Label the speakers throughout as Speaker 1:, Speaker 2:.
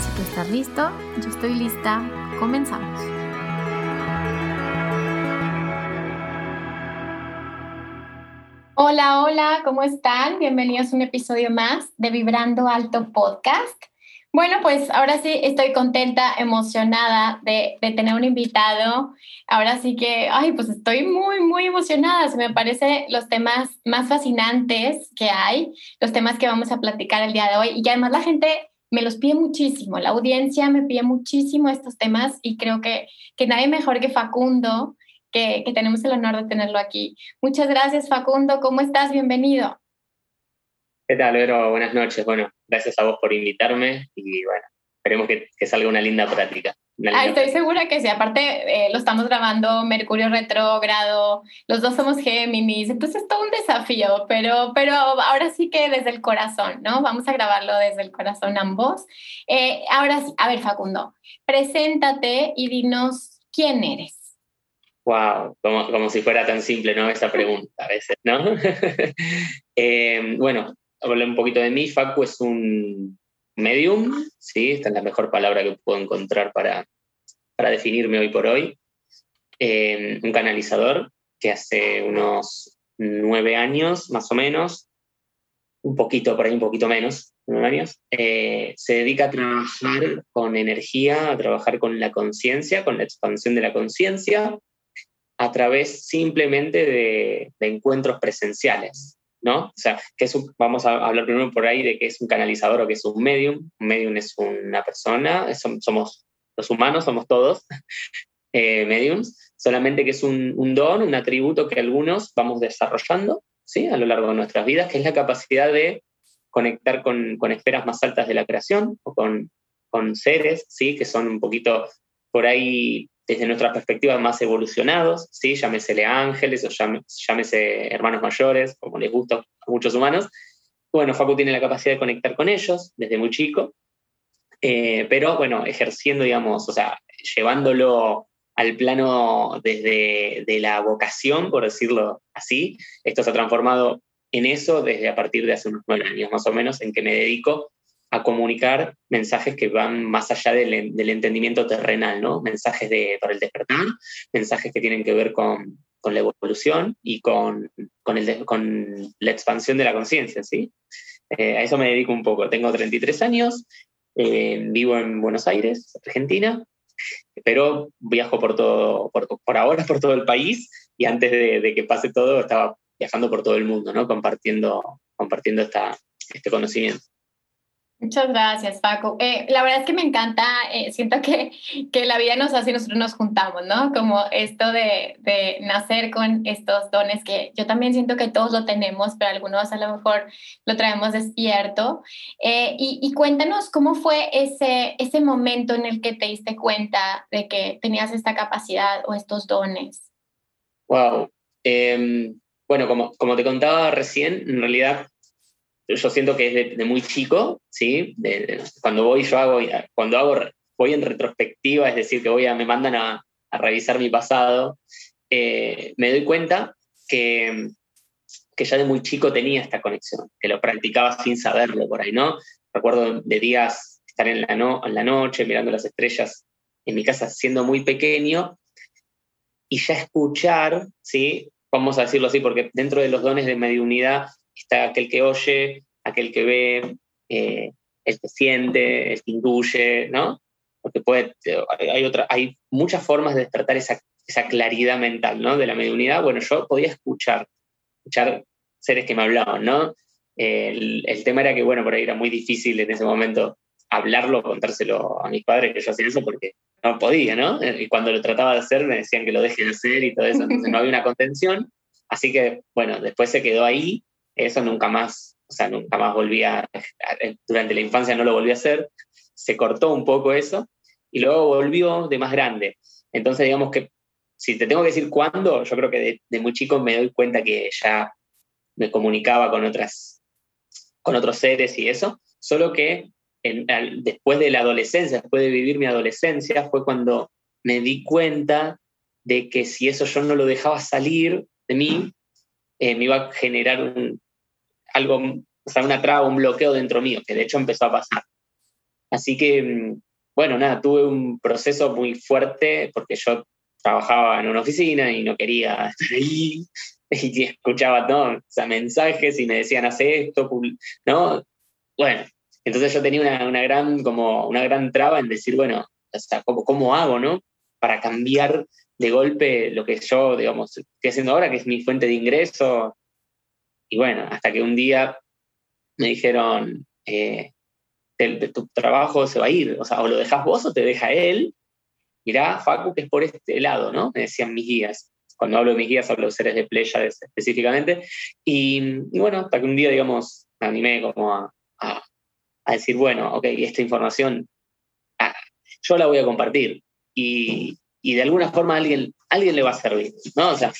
Speaker 1: Si tú estás listo, yo estoy lista. Comenzamos. Hola, hola, ¿cómo están? Bienvenidos a un episodio más de Vibrando Alto Podcast. Bueno, pues ahora sí estoy contenta, emocionada de, tener un invitado. Ahora sí que, ay, pues estoy muy, muy emocionada. Se me parece los temas más fascinantes que hay, los temas que vamos a platicar el día de hoy. Y además la gente me los pide muchísimo, la audiencia me pide muchísimo estos temas y creo que, que nadie mejor que Facundo, que, que tenemos el honor de tenerlo aquí. Muchas gracias Facundo, ¿cómo estás? Bienvenido.
Speaker 2: ¿Qué tal, Vero? Buenas noches. Bueno, gracias a vos por invitarme y bueno, esperemos que, que salga una linda práctica.
Speaker 1: Ah, estoy segura que sí. Aparte, eh, lo estamos grabando Mercurio retrógrado, los dos somos Géminis, entonces es todo un desafío, pero, pero ahora sí que desde el corazón, ¿no? Vamos a grabarlo desde el corazón ambos. Eh, ahora sí, a ver, Facundo, preséntate y dinos quién eres.
Speaker 2: Wow, como, como si fuera tan simple, ¿no? Esa pregunta a veces, ¿no? eh, bueno, hablar un poquito de mí. Facu es un medium, ¿sí? Esta es la mejor palabra que puedo encontrar para, para definirme hoy por hoy. Eh, un canalizador que hace unos nueve años, más o menos, un poquito, por ahí un poquito menos, nueve años, eh, se dedica a trabajar con energía, a trabajar con la conciencia, con la expansión de la conciencia, a través simplemente de, de encuentros presenciales. ¿No? O sea, que es vamos a hablar primero por ahí de qué es un canalizador o qué es un medium. Un medium es una persona, somos los humanos, somos todos eh, mediums, solamente que es un, un, don, un atributo que algunos vamos desarrollando ¿sí? a lo largo de nuestras vidas, que es la capacidad de conectar con, con esferas más altas de la creación o con, con seres, ¿sí? que son un poquito por ahí desde nuestra perspectiva más evolucionados, ¿sí? llámesele ángeles o llámese hermanos mayores, como les gusta a muchos humanos. Bueno, Facu tiene la capacidad de conectar con ellos desde muy chico, eh, pero bueno, ejerciendo, digamos, o sea, llevándolo al plano desde de la vocación, por decirlo así. Esto se ha transformado en eso desde a partir de hace unos nueve años más o menos, en que me dedico a comunicar mensajes que van más allá del, entendimiento terrenal, ¿no? Mensajes para el despertar, mensajes que tienen que ver con, la evolución y con, la expansión de la conciencia, ¿sí? Eh, a eso me dedico un poco. Tengo 33 años, eh, vivo en Buenos Aires, Argentina, pero viajo por todo, por, ahora por todo el país y antes de, que pase todo estaba viajando por todo el mundo, ¿no? Compartiendo, compartiendo este conocimiento.
Speaker 1: Muchas gracias, Paco. Eh, la verdad es que me encanta, eh, siento que, que, la vida nos hace y nosotros nos juntamos, ¿no? Como esto de, de, nacer con estos dones que yo también siento que todos lo tenemos, pero algunos a lo mejor lo traemos despierto. Eh, y, y, cuéntanos cómo fue ese, ese momento en el que te diste cuenta de que tenías esta capacidad o estos dones.
Speaker 2: Wow. Em, bueno, como, como te contaba recién, en realidad yo siento que es de, muy chico, ¿sí? Cuando voy, yo hago, cuando hago, voy en retrospectiva, es decir, que voy me mandan a, a revisar mi pasado, eh, me doy cuenta que, que ya de muy chico tenía esta conexión, que lo practicaba sin saberlo por ahí, ¿no? Recuerdo de días estar en la, no, en la noche mirando las estrellas en mi casa siendo muy pequeño y ya escuchar, ¿sí? Vamos a decirlo así, porque dentro de los dones de mediunidad está aquel que oye, aquel que ve, eh, el que siente, el que intuye, ¿no? porque puede, hay, otra, hay muchas formas de despertar esa, esa claridad mental, ¿no? De la mediunidad. Bueno, yo podía escuchar, escuchar seres que me hablaban, ¿no? El, el, tema era que, bueno, por ahí era muy difícil en ese momento hablarlo, contárselo a mis padres que yo hacía eso porque no podía, ¿no? Y cuando lo trataba de hacer me decían que lo deje de hacer y todo eso, entonces no había una contención. Así que, bueno, después se quedó ahí, eso nunca más, o sea, nunca más volvía, durante la infancia no lo volví a hacer, se cortó un poco eso y luego volvió de más grande. Entonces, digamos que si te tengo que decir cuándo, yo creo que de, muy chico me doy cuenta que ya me comunicaba con, otras, con otros seres y eso, solo que después de la adolescencia, después de vivir mi adolescencia, fue cuando me di cuenta de que si eso yo no lo dejaba salir de mí, eh, me iba a generar un, algo, o sea, una traba, un bloqueo dentro mío, que de hecho empezó a pasar. Así que, bueno, nada, tuve un proceso muy fuerte porque yo trabajaba en una oficina y no quería estar ahí y escuchaba ¿no? o sea, mensajes y me decían, hace esto, ¿no? Bueno, entonces yo tenía una, una, gran, como una gran traba en decir, bueno, o sea, ¿cómo, ¿cómo hago, no? Para cambiar de golpe lo que yo, digamos, estoy haciendo ahora, que es mi fuente de ingreso. Y bueno, hasta que un día me dijeron, eh, tu trabajo se va a ir, o sea, o lo dejas vos o te deja él. Mirá, Facu, que es por este lado, ¿no? Me decían mis guías. Cuando hablo de mis guías, hablo de seres de playa específicamente. Y, bueno, hasta que un día, digamos, me animé como a, a, decir, bueno, ok, esta información yo la voy a compartir. Y, y de alguna forma alguien, alguien le va a servir, ¿no? O sea,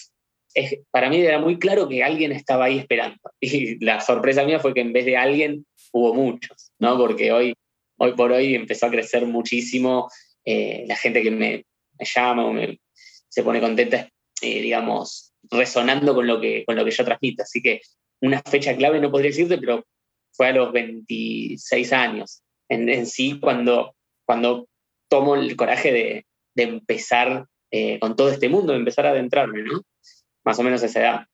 Speaker 2: es, para mí era muy claro que alguien estaba ahí esperando. Y la sorpresa mía fue que en vez de alguien hubo muchos, ¿no? Porque hoy, hoy por hoy empezó a crecer muchísimo eh, la gente que me, llama o me, se pone contenta, eh, digamos, resonando con lo, que, con lo que yo transmito. Así que una fecha clave no podría decirte, pero fue a los 26 años en, sí cuando, cuando tomo el coraje de, de empezar eh, con todo este mundo, de empezar a adentrarme, ¿no? Más o menos esa edad.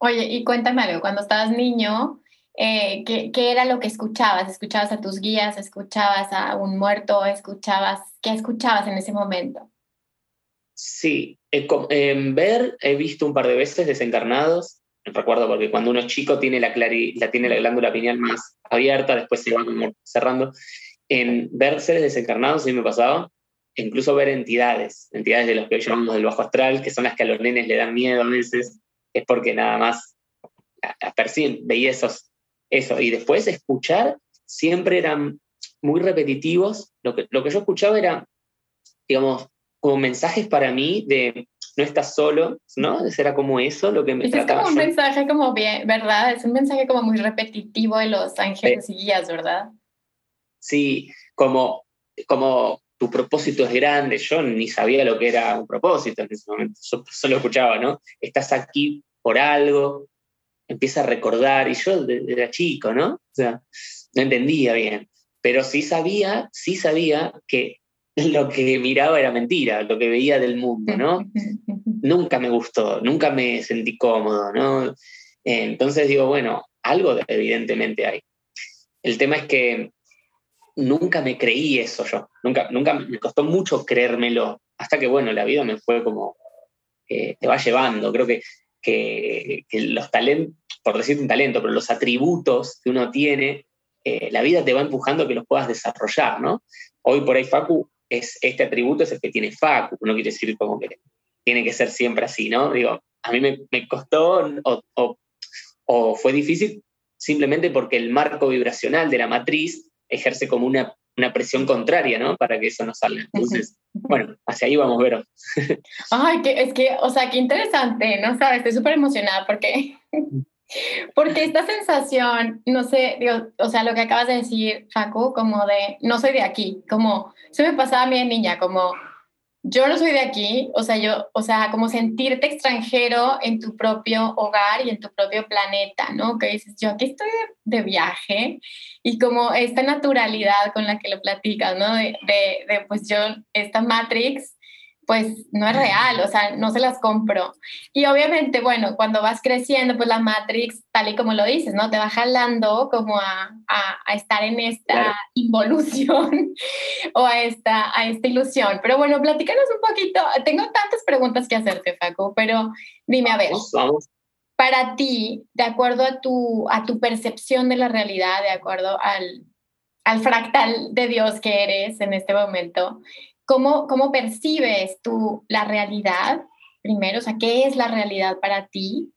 Speaker 1: Oye, y cuéntame algo, cuando estabas niño, eh, ¿qué, ¿qué, era lo que escuchabas? ¿Escuchabas a tus guías? ¿Escuchabas a un muerto? ¿Escuchabas? ¿Qué escuchabas en ese momento?
Speaker 2: Sí, en ver he visto un par de veces desencarnados, recuerdo porque cuando uno es chico tiene la, la, tiene la glándula pineal más abierta, después se va como cerrando. En ver seres desencarnados sí me pasaba, incluso ver entidades, entidades de los que hoy llamamos del bajo astral, que son las que a los nenes le dan miedo a veces, es porque nada más perciben, veía esos, eso. Y después escuchar siempre eran muy repetitivos. Lo que, lo que yo escuchaba era, digamos, como mensajes para mí de no estás solo, ¿no? Era como eso lo que me
Speaker 1: Es como un mensaje como bien, ¿verdad? Es un mensaje como muy repetitivo de los ángeles y guías, ¿verdad?
Speaker 2: Sí, como, como tu propósito es grande. Yo ni sabía lo que era un propósito en ese momento, yo solo escuchaba, ¿no? Estás aquí por algo, empieza a recordar, y yo era chico, ¿no? O sea, no entendía bien, pero sí sabía, sí sabía que lo que miraba era mentira, lo que veía del mundo, ¿no? nunca me gustó, nunca me sentí cómodo, ¿no? Entonces digo, bueno, algo evidentemente hay. El tema es que nunca me creí eso yo, nunca, nunca me costó mucho creérmelo, hasta que, bueno, la vida me fue como, eh, te va llevando, creo que, que, los talentos, por decir un talento, pero los atributos que uno tiene, eh, la vida te va empujando a que los puedas desarrollar, ¿no? Hoy por ahí Facu, es, este atributo es el que tiene Facu, no quiere decir como que tiene que ser siempre así, ¿no? Digo, a mí me, me costó o, o, o fue difícil simplemente porque el marco vibracional de la matriz ejerce como una, una presión contraria, ¿no? Para que eso no salga. Entonces, bueno, hacia ahí vamos, Vero.
Speaker 1: Ay, que, es que, o sea, qué interesante, ¿no? Sabes, estoy súper emocionada porque, porque esta sensación, no sé, digo, o sea, lo que acabas de decir, Facu, como de, no soy de aquí, como, se me pasaba a mí de niña, como yo no soy de aquí, o sea, yo, o sea, como sentirte extranjero en tu propio hogar y en tu propio planeta, ¿no? Que dices, yo aquí estoy de, viaje y como esta naturalidad con la que lo platicas, ¿no? De, de, pues yo, esta Matrix, pues no es real, o sea, no se las compro. Y obviamente, bueno, cuando vas creciendo, pues la Matrix, tal y como lo dices, ¿no? Te va jalando como a, a, estar en esta involución o a esta, a esta ilusión. Pero bueno, platícanos un poquito, tengo tantas preguntas que hacerte, Facu, pero dime, a ver,
Speaker 2: vamos
Speaker 1: para ti, de acuerdo a tu, a tu percepción de la realidad, de acuerdo al, al fractal de Dios que eres en este momento, ¿cómo, cómo percibes tú la realidad? Primero, o sea, ¿qué es la realidad para ti?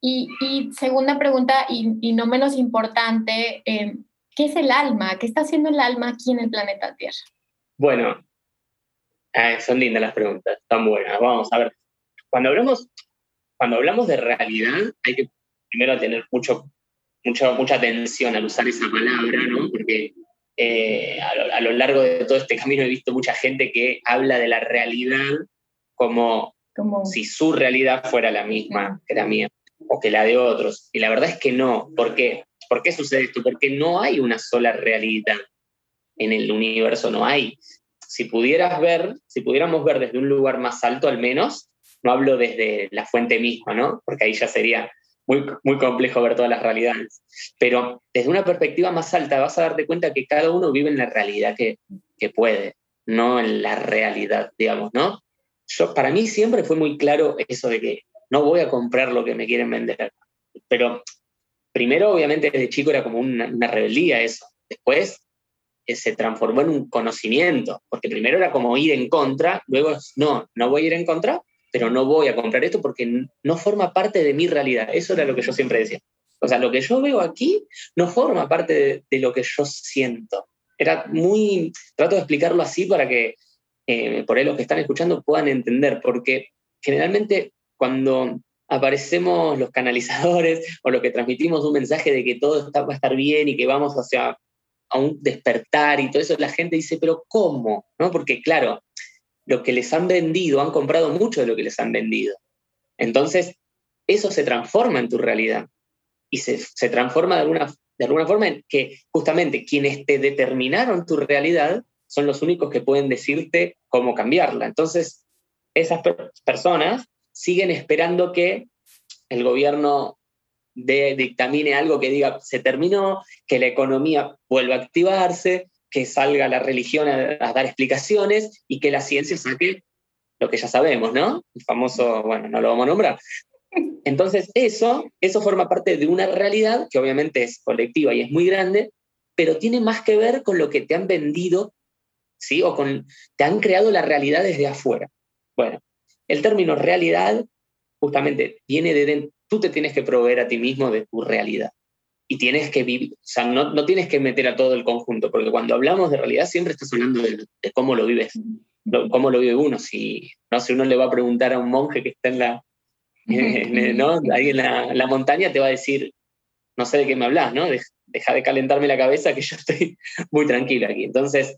Speaker 1: Y, y segunda pregunta, y, y, no menos importante, eh, ¿qué es el alma? ¿Qué está haciendo el alma aquí en el planeta Tierra?
Speaker 2: Bueno, ah, son lindas las preguntas, están buenas. Vamos a ver. Cuando hablamos cuando hablamos de realidad, hay que primero tener mucho, mucho, mucha atención al usar esa palabra, ¿no? Porque eh, a, lo, largo de todo este camino he visto mucha gente que habla de la realidad como, como, si su realidad fuera la misma que la mía o que la de otros. Y la verdad es que no. ¿Por qué? ¿Por qué sucede esto? Porque no hay una sola realidad en el universo, no hay. Si pudieras ver, si pudiéramos ver desde un lugar más alto al menos, no hablo desde la fuente misma, ¿no? Porque ahí ya sería muy, muy complejo ver todas las realidades. Pero desde una perspectiva más alta vas a darte cuenta que cada uno vive en la realidad que, que puede, no en la realidad, digamos, ¿no? Yo, para mí siempre fue muy claro eso de que no voy a comprar lo que me quieren vender. Pero primero, obviamente, desde chico era como una, una rebeldía eso. Después eh, se transformó en un conocimiento, porque primero era como ir en contra, luego no, no voy a ir en contra, pero no voy a comprar esto porque no forma parte de mi realidad. Eso era lo que yo siempre decía. O sea, lo que yo veo aquí no forma parte de, lo que yo siento. Era muy, trato de explicarlo así para que eh, por ahí los que están escuchando puedan entender, porque generalmente cuando aparecemos los canalizadores o los que transmitimos un mensaje de que todo está, va a estar bien y que vamos hacia a un despertar y todo eso, la gente dice, pero ¿cómo? ¿No? Porque claro, lo que les han vendido, han comprado mucho de lo que les han vendido. Entonces, eso se transforma en tu realidad y se, transforma de alguna, de alguna forma en que justamente quienes te determinaron tu realidad son los únicos que pueden decirte cómo cambiarla. Entonces, esas personas siguen esperando que el gobierno dictamine algo que diga se terminó, que la economía vuelva a activarse, que salga la religión a, dar explicaciones y que la ciencia saque lo que ya sabemos, ¿no? El famoso, bueno, no lo vamos a nombrar. Entonces, eso, eso forma parte de una realidad que obviamente es colectiva y es muy grande, pero tiene más que ver con lo que te han vendido, ¿sí? O con, te han creado la realidad desde afuera. Bueno, el término realidad justamente viene de tú te tienes que proveer a ti mismo de tu realidad y tienes que vivir, o sea, no, no, tienes que meter a todo el conjunto, porque cuando hablamos de realidad siempre estás hablando de, cómo lo vives, cómo lo vive uno. Si, no sé, uno le va a preguntar a un monje que está en la, ¿no? ahí en la, montaña, te va a decir, no sé de qué me hablas, ¿no? deja de calentarme la cabeza que yo estoy muy tranquilo aquí. Entonces,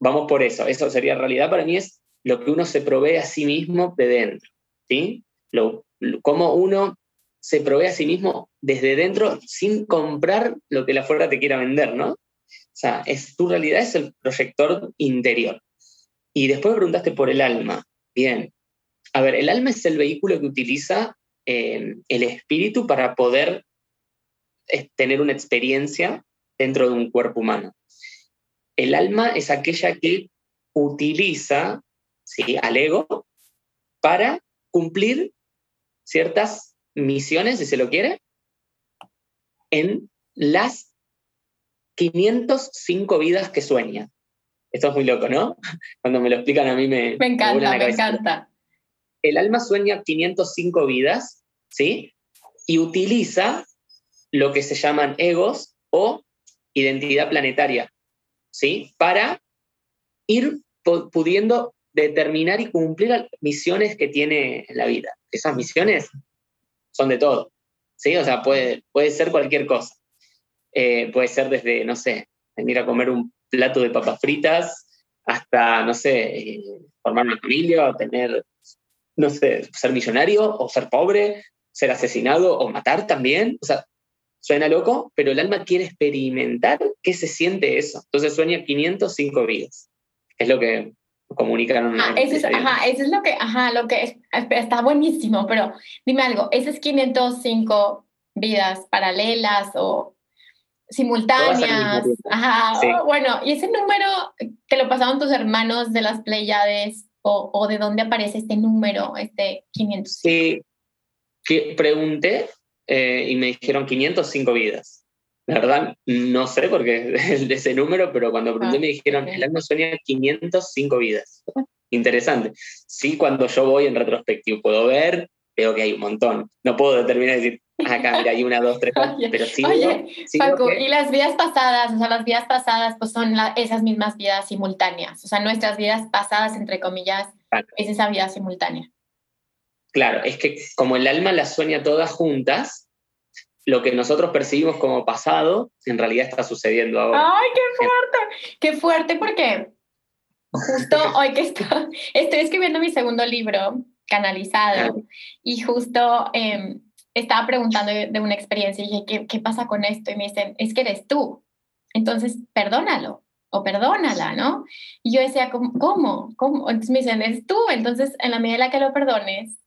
Speaker 2: vamos por eso. Eso sería realidad para mí es lo que uno se provee a sí mismo de dentro, ¿sí? Lo, cómo uno se provee a sí mismo desde dentro sin comprar lo que la fuera te quiera vender, ¿no? O sea, es, tu realidad es el proyector interior. Y después me preguntaste por el alma. Bien. A ver, el alma es el vehículo que utiliza eh, el espíritu para poder eh, tener una experiencia dentro de un cuerpo humano. El alma es aquella que utiliza ¿sí? al ego para cumplir ciertas misiones, si se lo quiere, en las 505 vidas que sueña. Esto es muy loco, ¿no? Cuando me lo explican a mí me...
Speaker 1: Me encanta, me, encanta.
Speaker 2: El alma sueña 505 vidas, ¿sí? Y utiliza lo que se llaman egos o identidad planetaria, ¿sí? Para ir pudiendo determinar y cumplir misiones que tiene en la vida. Esas misiones son de todo. ¿sí? O sea, puede, puede ser cualquier cosa. Eh, puede ser desde, no sé, venir a comer un plato de papas fritas hasta, no sé, eh, formar una familia o tener, no sé, ser millonario o ser pobre, ser asesinado o matar también. O sea, suena loco, pero el alma quiere experimentar qué se siente eso. Entonces sueña 505 vidas. Es lo que comunican.
Speaker 1: Ah, eso es, ajá, eso es lo que, ajá, lo que está buenísimo, pero dime algo, ¿esas 505 vidas paralelas o simultáneas? Ajá, bueno, ¿y ese número te lo pasaron tus hermanos de las Pleiades o, o de dónde aparece este número, este 505?
Speaker 2: Sí, que pregunté eh, y me dijeron 505 vidas. La verdad, no sé por qué es de ese número, pero cuando pregunté ah, me dijeron, el alma sueña 505 vidas. Interesante. Sí, cuando yo voy en retrospectivo puedo ver, veo que hay un montón. No puedo determinar y decir, acá mira, hay una, dos, tres, pero sí.
Speaker 1: Oye, y las vidas pasadas, o sea, las vidas pasadas, pues son esas mismas vidas simultáneas. O sea, nuestras vidas pasadas, entre comillas, es esa vida simultánea.
Speaker 2: Claro, es que como el alma las sueña todas juntas, lo que nosotros percibimos como pasado, en realidad está sucediendo ahora.
Speaker 1: ¡Ay, qué fuerte! ¡Qué fuerte! Porque justo hoy que estoy, estoy escribiendo mi segundo libro, Canalizado, y justo em, estaba preguntando de una experiencia y dije, ¿qué, ¿qué pasa con esto? Y me dicen, es que eres tú. Entonces, perdónalo o perdónala, ¿no? Y yo decía, ¿cómo? ¿Cómo? Entonces me dicen, es tú. Entonces, en la medida en la que lo perdones,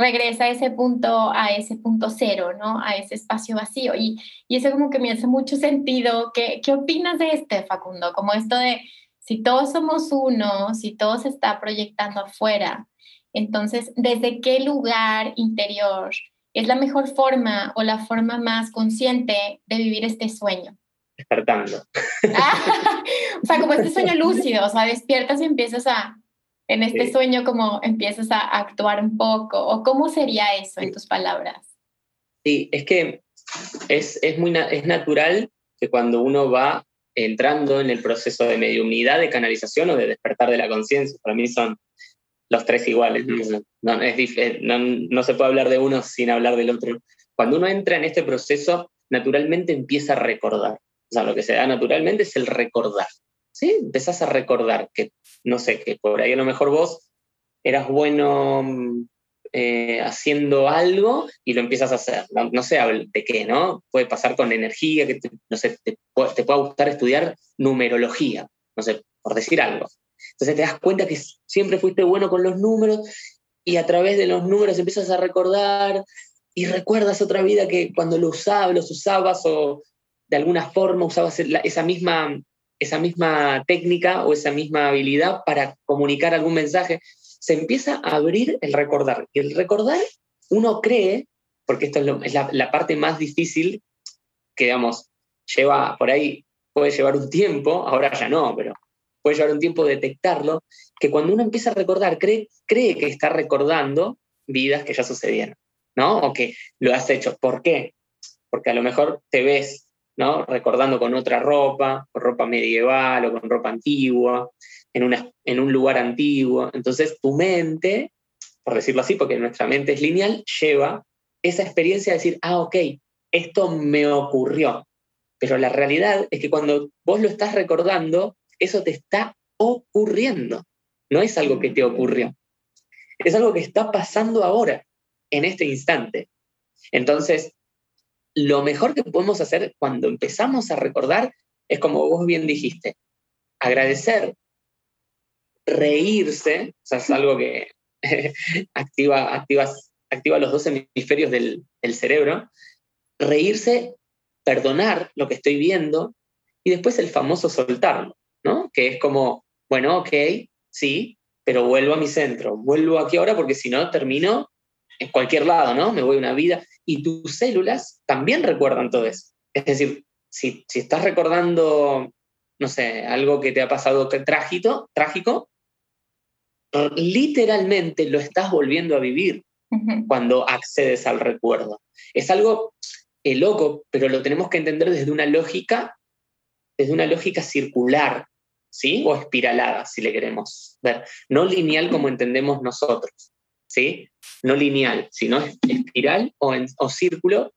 Speaker 1: regresa a ese punto, a ese punto cero, ¿no? A ese espacio vacío. Y, y eso como que me hace mucho sentido. ¿Qué, ¿Qué opinas de este, Facundo? Como esto de, si todos somos uno, si todo se está proyectando afuera, entonces, ¿desde qué lugar interior es la mejor forma o la forma más consciente de vivir este sueño?
Speaker 2: Despertando.
Speaker 1: o sea, como este sueño lúcido, o sea, despiertas y empiezas a, en este sueño como empiezas a actuar un poco? ¿O cómo sería eso en tus palabras?
Speaker 2: Sí, es que es, es, muy, es natural que cuando uno va entrando en el proceso de mediunidad, de canalización o de despertar de la conciencia, para mí son los tres iguales, no, es, no, no se puede hablar de uno sin hablar del otro. Cuando uno entra en este proceso, naturalmente empieza a recordar. O sea, lo que se da naturalmente es el recordar. ¿Sí? Empezás a recordar que, no sé, que por ahí a lo mejor vos eras bueno eh, haciendo algo y lo empiezas a hacer. No, sé de qué, ¿no? Puede pasar con energía, que no sé, te, te pueda gustar estudiar numerología, no sé, por decir algo. Entonces te das cuenta que siempre fuiste bueno con los números y a través de los números empiezas a recordar y recuerdas otra vida que cuando lo usabas, los usabas o de alguna forma usabas esa misma esa misma técnica o esa misma habilidad para comunicar algún mensaje, se empieza a abrir el recordar. Y el recordar, uno cree, porque esto es, la, parte más difícil, que digamos, lleva por ahí, puede llevar un tiempo, ahora ya no, pero puede llevar un tiempo detectarlo, que cuando uno empieza a recordar, cree, cree que está recordando vidas que ya sucedieron, ¿no? O que lo has hecho. ¿Por qué? Porque a lo mejor te ves ¿no? Recordando con otra ropa, con ropa medieval o con ropa antigua, en, en un lugar antiguo. Entonces tu mente, por decirlo así, porque nuestra mente es lineal, lleva esa experiencia de decir, ah, ok, esto me ocurrió. Pero la realidad es que cuando vos lo estás recordando, eso te está ocurriendo. No es algo que te ocurrió. Es algo que está pasando ahora, en este instante. Entonces, lo mejor que podemos hacer cuando empezamos a recordar es como vos bien dijiste, agradecer, reírse, o sea, es algo que activa, activa, activa los dos hemisferios del, del cerebro, reírse, perdonar lo que estoy viendo y después el famoso soltarlo, ¿no? Que es como, bueno, ok, sí, pero vuelvo a mi centro, vuelvo aquí ahora porque si no termino en cualquier lado, ¿no? Me voy a una vida y tus células también recuerdan todo eso. Es decir, si, estás recordando, no sé, algo que te ha pasado trágico, trágico, literalmente lo estás volviendo a vivir cuando accedes al recuerdo. Es algo eh, loco, pero lo tenemos que entender desde una lógica, desde una lógica circular, ¿sí? O espiralada, si le queremos ver. No lineal como entendemos nosotros. ¿Sí? No lineal, sino espiral o, en, o círculo,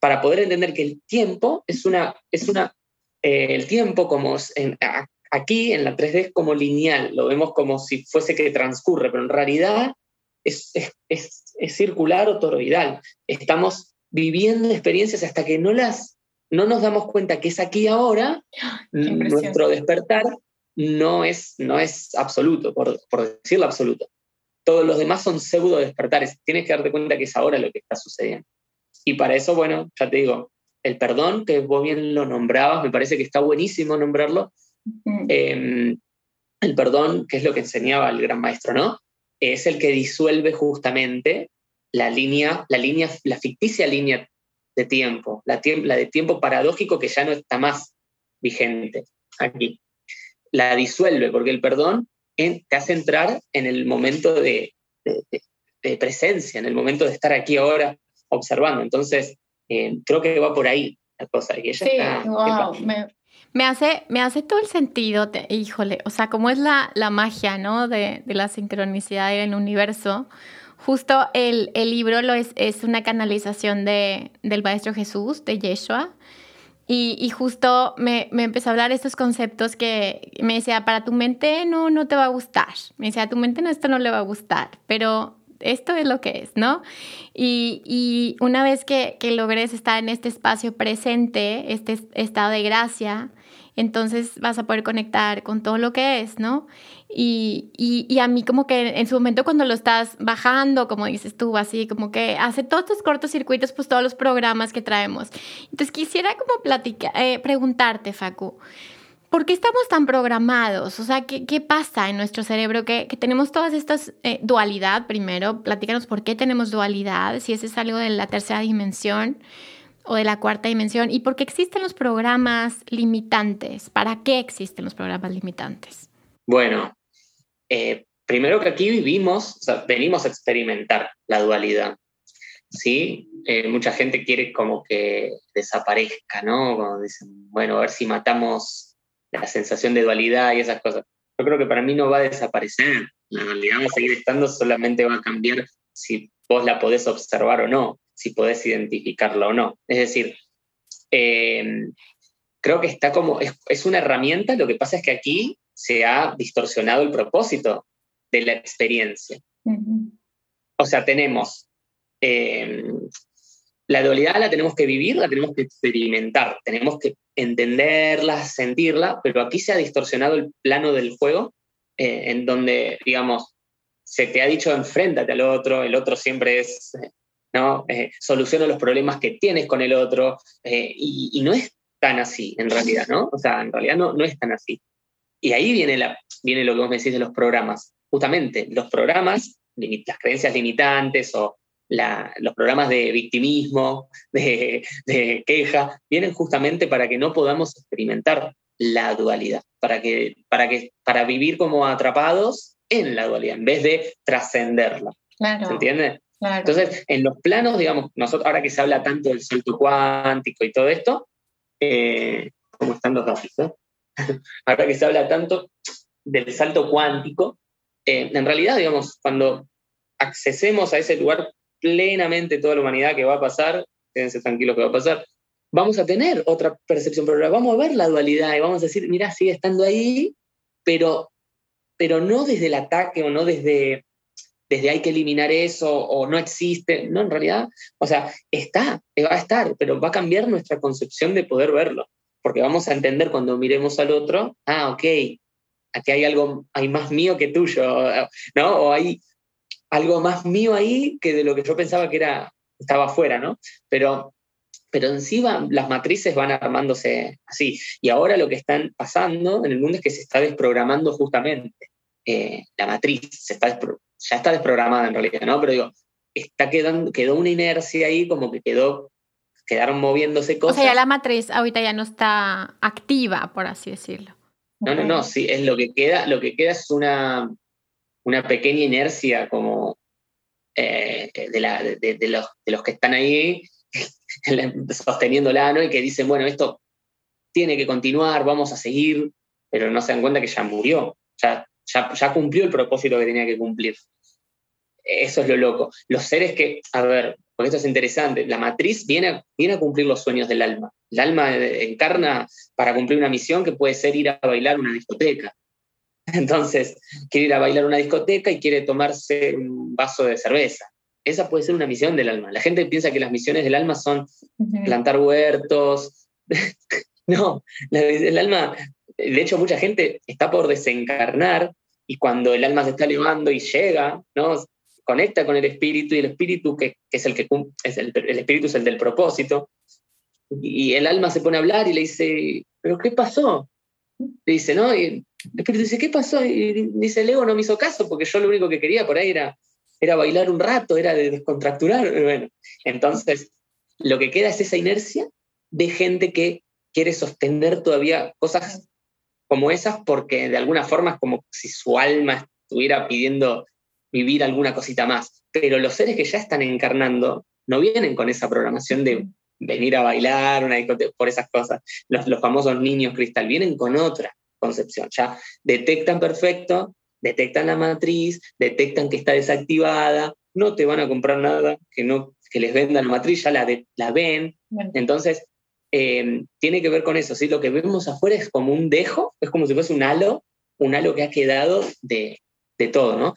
Speaker 2: para poder entender que el tiempo es una, es una eh, el tiempo como aquí en la 3D es como lineal, lo vemos como si fuese que transcurre, pero en realidad es, es, es, circular o toroidal. Estamos viviendo experiencias hasta que no las no nos damos cuenta que es aquí ahora nuestro despertar no es, no es absoluto, por, por decirlo absoluto. Todos los demás son pseudo despertares. Tienes que darte cuenta que es ahora lo que está sucediendo. Y para eso, bueno, ya te digo, el perdón, que vos bien lo nombrabas, me parece que está buenísimo nombrarlo. Em, el perdón, que es lo que enseñaba el gran maestro, ¿no? Es el que disuelve justamente la línea, la línea, la ficticia línea de tiempo, la, la de tiempo paradójico que ya no está más vigente aquí. La disuelve, porque el perdón te hace entrar en el momento de, presencia, en el momento de estar aquí ahora observando. Entonces, eh, creo que va por ahí la cosa. Y ella
Speaker 1: sí, wow, me, hace, me hace todo el sentido, híjole, o sea, como es la, la magia, ¿no? De, de la sincronicidad en el universo. Justo el, el libro lo es, es una canalización de, del Maestro Jesús, de Yeshua. Y, justo me, me, empezó a hablar estos conceptos que me decía, para tu mente no, no te va a gustar. Me decía, a tu mente no, esto no le va a gustar, pero esto es lo que es, ¿no? Y, y una vez que, logres estar en este espacio presente, este estado de gracia, entonces vas a poder conectar con todo lo que es, ¿no? Y, y, a mí como que en su momento cuando lo estás bajando, como dices tú, así como que hace todos estos cortocircuitos, pues todos los programas que traemos. Entonces quisiera como platicar, eh, preguntarte, Facu, ¿por qué estamos tan programados? O sea, ¿qué, qué pasa en nuestro cerebro? Que, que tenemos todas estas eh, dualidad, primero, platícanos por qué tenemos dualidad, si ese es algo de la tercera dimensión o de la cuarta dimensión y por qué existen los programas limitantes. ¿Para qué existen los programas limitantes?
Speaker 2: Bueno, eh, primero que aquí vivimos, venimos a experimentar la dualidad. ¿sí? Eh, mucha gente quiere como que desaparezca, ¿no? Bueno, a ver si matamos la sensación de dualidad y esas cosas. Yo creo que para mí no va a desaparecer. La dualidad va a seguir estando, solamente va a cambiar si vos la podés observar o no si podés identificarla o no. Es decir, eh, creo que está como, es, una herramienta, lo que pasa es que aquí se ha distorsionado el propósito de la experiencia. O sea, tenemos eh, la dualidad, la tenemos que vivir, la tenemos que experimentar, tenemos que entenderla, sentirla, pero aquí se ha distorsionado el plano del juego, eh, en donde, digamos, se te ha dicho enfréntate al otro, el otro siempre es ¿no? Eh, soluciona los problemas que tienes con el otro, eh, y, no es tan así en realidad, ¿no? O sea, en realidad no, no es tan así. Y ahí viene, la, viene lo que vos me decís de los programas. Justamente, los programas, las creencias limitantes o los programas de victimismo, de, de, queja, vienen justamente para que no podamos experimentar la dualidad, para, que, para, que, para vivir como atrapados en la dualidad, en vez de trascenderla. ¿Se entiende? Entonces, en los planos, digamos, nosotros, ahora que se habla tanto del salto cuántico y todo esto, eh, ¿cómo están los dos? Eh? Ahora que se habla tanto del salto cuántico, eh, en realidad, digamos, cuando accesemos a ese lugar plenamente toda la humanidad que va a pasar, quédense tranquilos que va a pasar, vamos a tener otra percepción, pero vamos a ver la dualidad y vamos a decir, mira, sigue estando ahí, pero, pero no desde el ataque o no desde desde hay que eliminar eso o no existe. No, en realidad, o sea, está, va a estar, pero va a cambiar nuestra concepción de poder verlo, porque vamos a entender cuando miremos al otro, ah, ok, aquí hay algo, hay más mío que tuyo, ¿no? O hay algo más mío ahí que de lo que yo pensaba que era, estaba afuera, ¿no? Pero, pero encima las matrices van armándose así. Y ahora lo que están pasando en el mundo es que se está desprogramando justamente. Eh, la matriz se está ya está desprogramada en realidad, ¿no? Pero digo, está quedando, quedó una inercia ahí, como que quedó, quedaron moviéndose cosas.
Speaker 1: O sea, ya la matriz ahorita ya no está activa, por así decirlo.
Speaker 2: No, no, no, sí, es lo que queda, lo que queda es una, una pequeña inercia como eh, de, la, de, los, de los que están ahí sosteniéndola, ¿no? Y que dicen, bueno, esto tiene que continuar, vamos a seguir, pero no se dan cuenta que ya murió, ya ya, cumplió el propósito que tenía que cumplir. Eso es lo loco. Los seres que, a ver, porque esto es interesante, la matriz viene a, viene a cumplir los sueños del alma. El alma encarna para cumplir una misión que puede ser ir a bailar una discoteca. Entonces, quiere ir a bailar una discoteca y quiere tomarse un vaso de cerveza. Esa puede ser una misión del alma. La gente piensa que las misiones del alma son plantar huertos. no, el alma de hecho, mucha gente está por desencarnar y cuando el alma se está elevando y llega, ¿no? Conecta con el espíritu y el espíritu que, es el que es el, espíritu es el del propósito. Y el alma se pone a hablar y le dice pero qué pasó le dice no y el espíritu dice qué pasó y dice el ego no me hizo caso porque yo lo único que quería por ahí era era bailar un rato era de descontracturar bueno entonces lo que queda es esa inercia de gente que quiere sostener todavía cosas como esas porque de alguna forma es como si su alma estuviera pidiendo vivir alguna cosita más. Pero los seres que ya están encarnando no vienen con esa programación de venir a bailar una por esas cosas. Los, los famosos niños cristal vienen con otra concepción. Ya detectan perfecto, detectan la matriz, detectan que está desactivada, no te van a comprar nada que, no, que les venda la matriz, ya la, la ven. Entonces, eh, tiene que ver con eso. ¿sí? Lo que vemos afuera es como un dejo, es como si fuese un halo, un halo que ha quedado de, de todo, ¿no?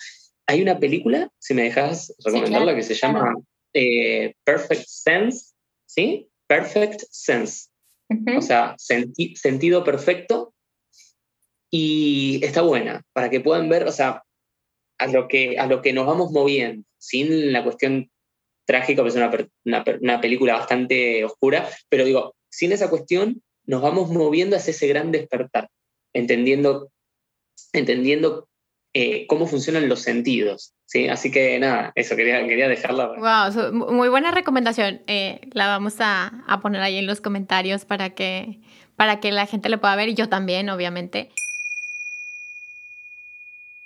Speaker 2: Hay una película, si me dejas recomendarla, que se llama eh, Perfect Sense, ¿sí? Perfect Sense. O sea, sentido perfecto. Y está buena, para que puedan ver, o sea, a lo que, a lo que nos vamos moviendo, sin la cuestión trágica, pues es una, una, película bastante oscura, pero digo, sin esa cuestión, nos vamos moviendo hacia ese gran despertar, entendiendo, entendiendo eh, cómo funcionan los sentidos. ¿sí? Así que nada, eso quería, quería dejarla.
Speaker 1: Wow, muy buena recomendación. Eh, la vamos a, a, poner ahí en los comentarios para que, para que la gente lo pueda ver y yo también, obviamente.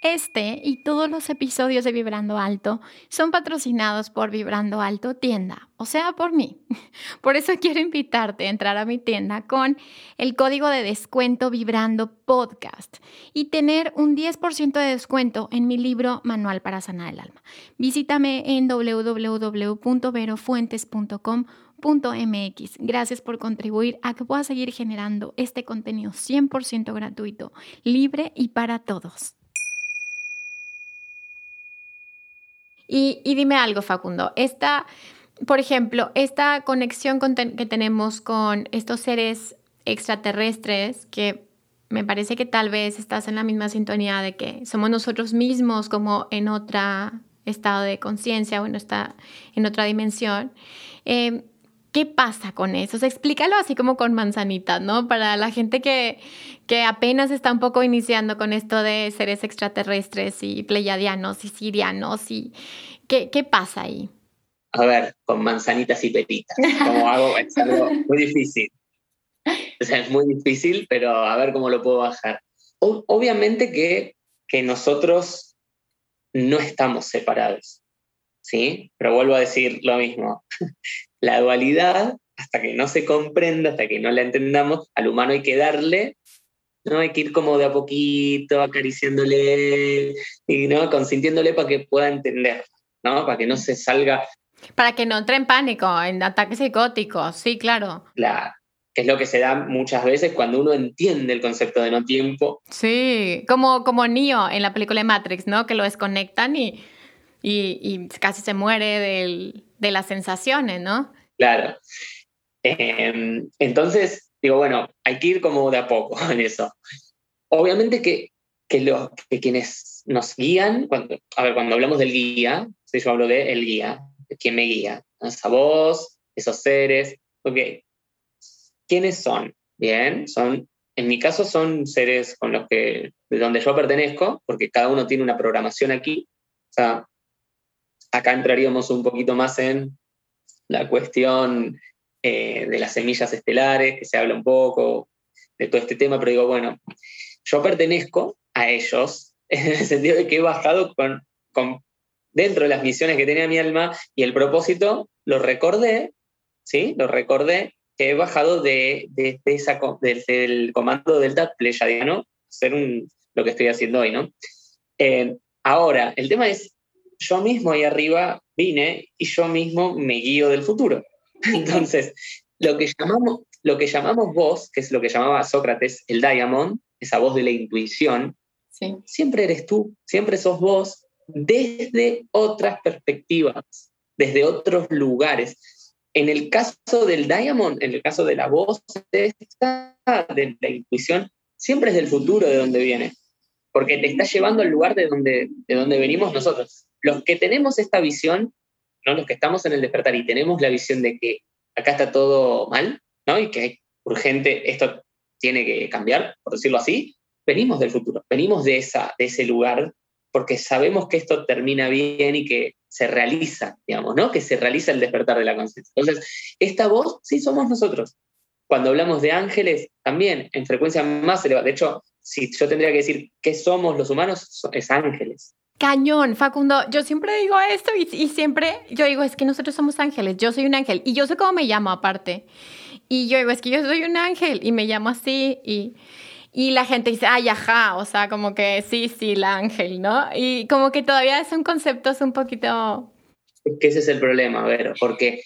Speaker 1: Este y todos los episodios de Vibrando Alto son patrocinados por Vibrando Alto Tienda, o sea, por mí. Por eso quiero invitarte a entrar a mi tienda con el código de descuento Vibrando Podcast y tener un 10% de descuento en mi libro Manual para Sanar el Alma. Visítame en www.verofuentes.com.mx. Gracias por contribuir a que pueda seguir generando este contenido 100% gratuito, libre y para todos. Y, dime algo, Facundo, esta, por ejemplo, esta conexión que tenemos con estos seres extraterrestres, que me parece que tal vez estás en la misma sintonía de que somos nosotros mismos como en otro estado de conciencia o en, en otra dimensión. Eh, ¿Qué pasa con eso? explícalo así como con manzanitas, ¿no? Para la gente que, que apenas está un poco iniciando con esto de seres extraterrestres y pleiadianos y sirianos y ¿qué, qué pasa ahí?
Speaker 2: A ver, con manzanitas y pepitas. Como hago, es algo muy difícil. O sea, es muy difícil, pero a ver cómo lo puedo bajar. obviamente que, que nosotros no estamos separados, ¿sí? Pero vuelvo a decir lo mismo la dualidad, hasta que no se comprenda, hasta que no la entendamos, al humano hay que darle, ¿no? Hay que ir como de a poquito, acariciándole y ¿no? consintiéndole para que pueda entender, ¿no? Para que no se salga.
Speaker 1: Para que no entre en pánico, en ataques psicóticos, sí, claro.
Speaker 2: Claro que es lo que se da muchas veces cuando uno entiende el concepto de no tiempo.
Speaker 1: Sí, como, como Neo en la película de Matrix, ¿no? Que lo desconectan y, y, casi se muere de las sensaciones, ¿no?
Speaker 2: Claro. Em, entonces, digo, bueno, hay que ir como de a poco en eso. Obviamente que, que, los, que quienes nos guían, cuando, a ver, cuando hablamos del guía, si yo hablo de el guía, de quién me guía, esa voz, esos seres, ok, ¿quiénes son? Bien, son, en mi caso son seres con los que, de donde yo pertenezco, porque cada uno tiene una programación aquí, o sea, acá entraríamos un poquito más en la cuestión eh, de las semillas estelares, que se habla un poco de todo este tema, pero digo, bueno, yo pertenezco a ellos en el sentido de que he bajado con, dentro de las misiones que tenía mi alma y el propósito, lo recordé, ¿sí? Lo recordé que he bajado de, de, esa, desde el comando Delta Pleyadiano, lo que estoy haciendo hoy, ¿no? Eh, ahora, el tema es, yo mismo ahí arriba vine y yo mismo me guío del futuro. Entonces, lo que llamamos, lo que llamamos voz, que es lo que llamaba Sócrates el diamond, esa voz de la intuición, siempre eres tú, siempre sos vos desde otras perspectivas, desde otros lugares. En el caso del diamond, en el caso de la voz de, de la intuición, siempre es del futuro de donde viene, porque te está llevando al lugar de donde, de donde venimos nosotros. Los que tenemos esta visión, ¿no? los que estamos en el despertar y tenemos la visión de que acá está todo mal, ¿no? y que es urgente, esto tiene que cambiar, por decirlo así, venimos del futuro, venimos de, esa, de ese lugar porque sabemos que esto termina bien y que se realiza, digamos, ¿no? Que se realiza el despertar de la conciencia. Entonces, esta voz sí somos nosotros. Cuando hablamos de ángeles, también en frecuencia más elevada. De hecho, si yo tendría que decir qué somos los humanos, es ángeles.
Speaker 1: Cañón, Facundo, yo siempre digo esto y, y, siempre yo digo, es que nosotros somos ángeles, yo soy un ángel y yo sé cómo me llamo aparte. Y yo digo, es que yo soy un ángel y me llamo así y, y la gente dice, ay, ajá, o sea, como que sí, sí, el ángel, ¿no? Y como que todavía son conceptos un poquito...
Speaker 2: Es que ese es el problema, a ver, porque,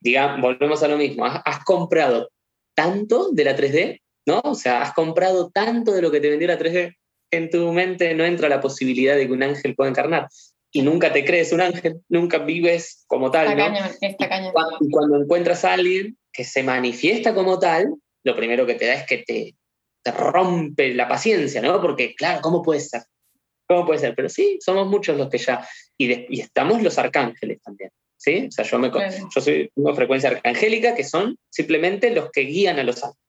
Speaker 2: digamos, volvemos a lo mismo, has, comprado tanto de la 3D, ¿no? O sea, has comprado tanto de lo que te vendió la 3D, en tu mente no entra la posibilidad de que un ángel pueda encarnar. Y nunca te crees un ángel, nunca vives como tal, ¿no?
Speaker 3: está cañón.
Speaker 2: y cuando encuentras a alguien que se manifiesta como tal, lo primero que te da es que te, te rompe la paciencia, ¿no? Porque, claro, ¿cómo puede ser? ¿Cómo puede ser? Pero sí, somos muchos los que ya, y, estamos los arcángeles también, ¿sí? O sea, yo, me, yo soy una frecuencia arcangélica que son simplemente los que guían a los ángeles.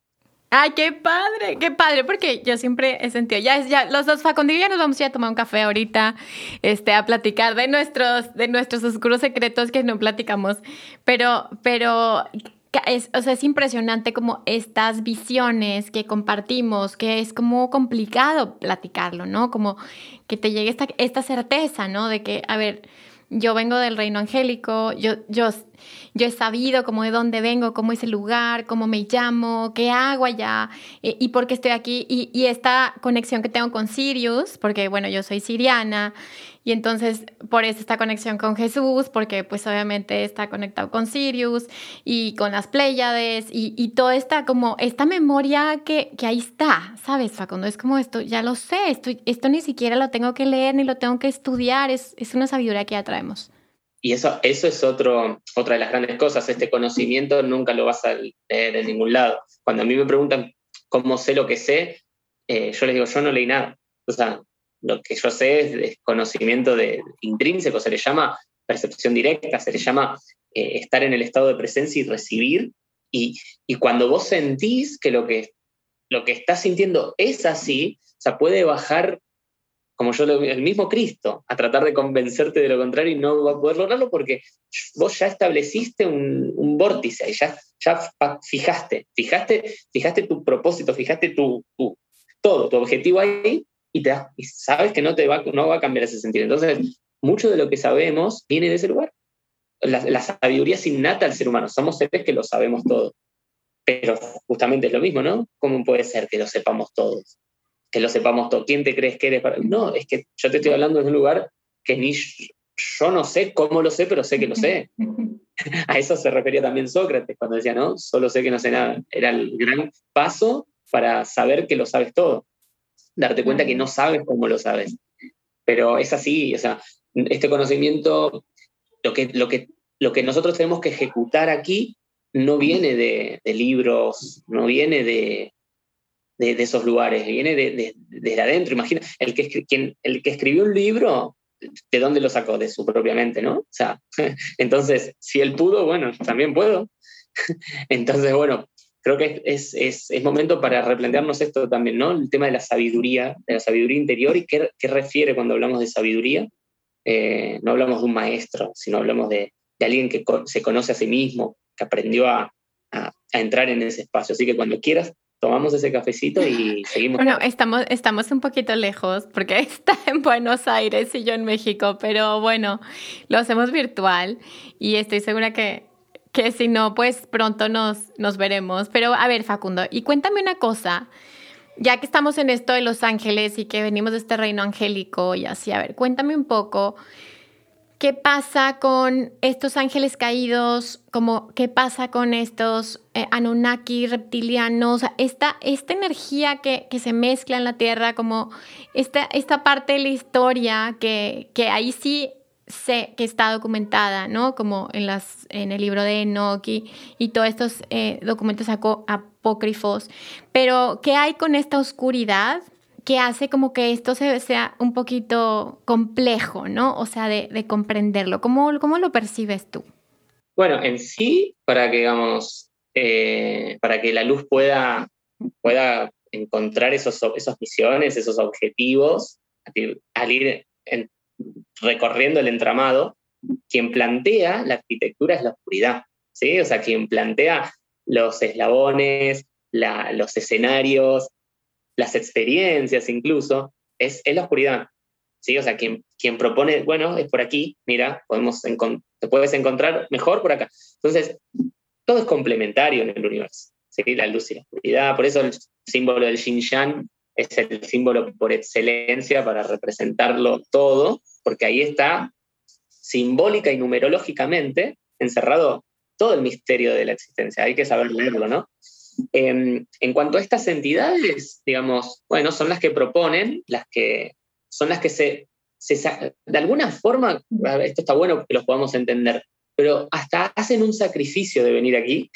Speaker 1: Ay, qué padre, qué padre, porque yo siempre he sentido, ya, ya los dos Facundo ya nos vamos a a tomar un café ahorita, este, a platicar de nuestros, de nuestros oscuros secretos que no platicamos, pero, pero es, o sea, es impresionante como estas visiones que compartimos, que es como complicado platicarlo, ¿no? Como que te llegue esta, esta certeza, ¿no? De que, a ver, yo vengo del reino angélico, yo, yo, yo he sabido cómo de dónde vengo, cómo es el lugar, cómo me llamo, qué hago allá y, y por qué estoy aquí. Y, y, esta conexión que tengo con Sirius, porque bueno, yo soy siriana y entonces por eso esta conexión con Jesús, porque pues obviamente está conectado con Sirius y con las Pléyades y, y toda esta como esta memoria que, que ahí está, ¿sabes? Facundo, es como esto, ya lo sé, esto, esto ni siquiera lo tengo que leer ni lo tengo que estudiar, es, es una sabiduría que ya traemos.
Speaker 2: Y eso, eso es otro, otra de las grandes cosas, este conocimiento nunca lo vas a leer en ningún lado. Cuando a mí me preguntan cómo sé lo que sé, eh, yo les digo, yo no leí nada. O sea, lo que yo sé es, conocimiento de, intrínseco, se le llama percepción directa, se le llama eh, estar en el estado de presencia y recibir. Y, y, cuando vos sentís que lo, que lo que estás sintiendo es así, o sea, puede bajar, como yo lo el mismo Cristo, a tratar de convencerte de lo contrario y no va a poder lograrlo porque vos ya estableciste un, vórtice ya, ya fijaste, fijaste, fijaste tu propósito, fijaste tu, todo, tu objetivo ahí y, te, y sabes que no, te va, no va a cambiar ese sentido. Entonces, mucho de lo que sabemos viene de ese lugar. La, la sabiduría es innata al ser humano, somos seres que lo sabemos todo. Pero justamente es lo mismo, ¿no? ¿Cómo puede ser que lo sepamos todos? Que lo sepamos todos. ¿Quién te crees que eres? Para... No, es que yo te estoy hablando de un lugar que ni yo no sé cómo lo sé, pero sé que lo sé. A eso se refería también Sócrates cuando decía, no, solo sé que no sé nada. Era el gran paso para saber que lo sabes todo darte cuenta que no sabes cómo lo sabes. Pero es así, o sea, este conocimiento, lo que, lo que, lo que nosotros tenemos que ejecutar aquí no viene de, libros, no viene de, de, esos lugares, viene de, desde adentro. Imagina, el que, quien, el que escribió un libro, ¿de dónde lo sacó? De su propia mente, ¿no? O sea, entonces, si él pudo, bueno, también puedo. Entonces, bueno, creo que es, es, es, momento para replantearnos esto también, ¿no? El tema de la sabiduría, de la sabiduría interior y qué, qué refiere cuando hablamos de sabiduría. Eh, no hablamos de un maestro, sino hablamos de, de alguien que se conoce a sí mismo, que aprendió a, a, a, entrar en ese espacio. Así que cuando quieras, tomamos ese cafecito y seguimos.
Speaker 1: Bueno, estamos, estamos un poquito lejos porque está en Buenos Aires y yo en México, pero bueno, lo hacemos virtual y estoy segura que que si no, pues pronto nos, nos veremos. Pero a ver, Facundo, y cuéntame una cosa, ya que estamos en esto de Los Ángeles y que venimos de este reino angélico y así, a ver, cuéntame un poco. ¿Qué pasa con estos ángeles caídos? Como, ¿Qué pasa con estos eh, Anunnaki reptilianos? Esta, esta energía que, que, se mezcla en la Tierra, como esta, esta parte de la historia que, que ahí sí sé que está documentada, ¿no? Como en, las, en el libro de Enoch y, todos estos eh, documentos apócrifos. Pero, ¿qué hay con esta oscuridad que hace como que esto se, sea un poquito complejo, ¿no? O sea, de, comprenderlo. ¿Cómo, ¿Cómo, lo percibes tú?
Speaker 2: Bueno, en sí, para que, digamos, eh, para que la luz pueda, pueda encontrar esos, esos misiones, esos objetivos, al ir recorriendo el entramado, quien plantea la arquitectura es la oscuridad, ¿sí? O sea, quien plantea los eslabones, los escenarios, las experiencias incluso, es, la oscuridad, ¿sí? O sea, quien, quien propone, bueno, es por aquí, mira, podemos te puedes encontrar mejor por acá. Entonces, todo es complementario en el universo, ¿sí? La luz y la oscuridad, por eso el símbolo del Xinjiang es el símbolo por excelencia para representarlo todo, porque ahí está simbólica y numerológicamente encerrado todo el misterio de la existencia. Hay que saber leerlo, ¿no? Em, en cuanto a estas entidades, digamos, bueno, son las que proponen, las que son las que se, de alguna forma, esto está bueno que los podamos entender, pero hasta hacen un sacrificio de venir aquí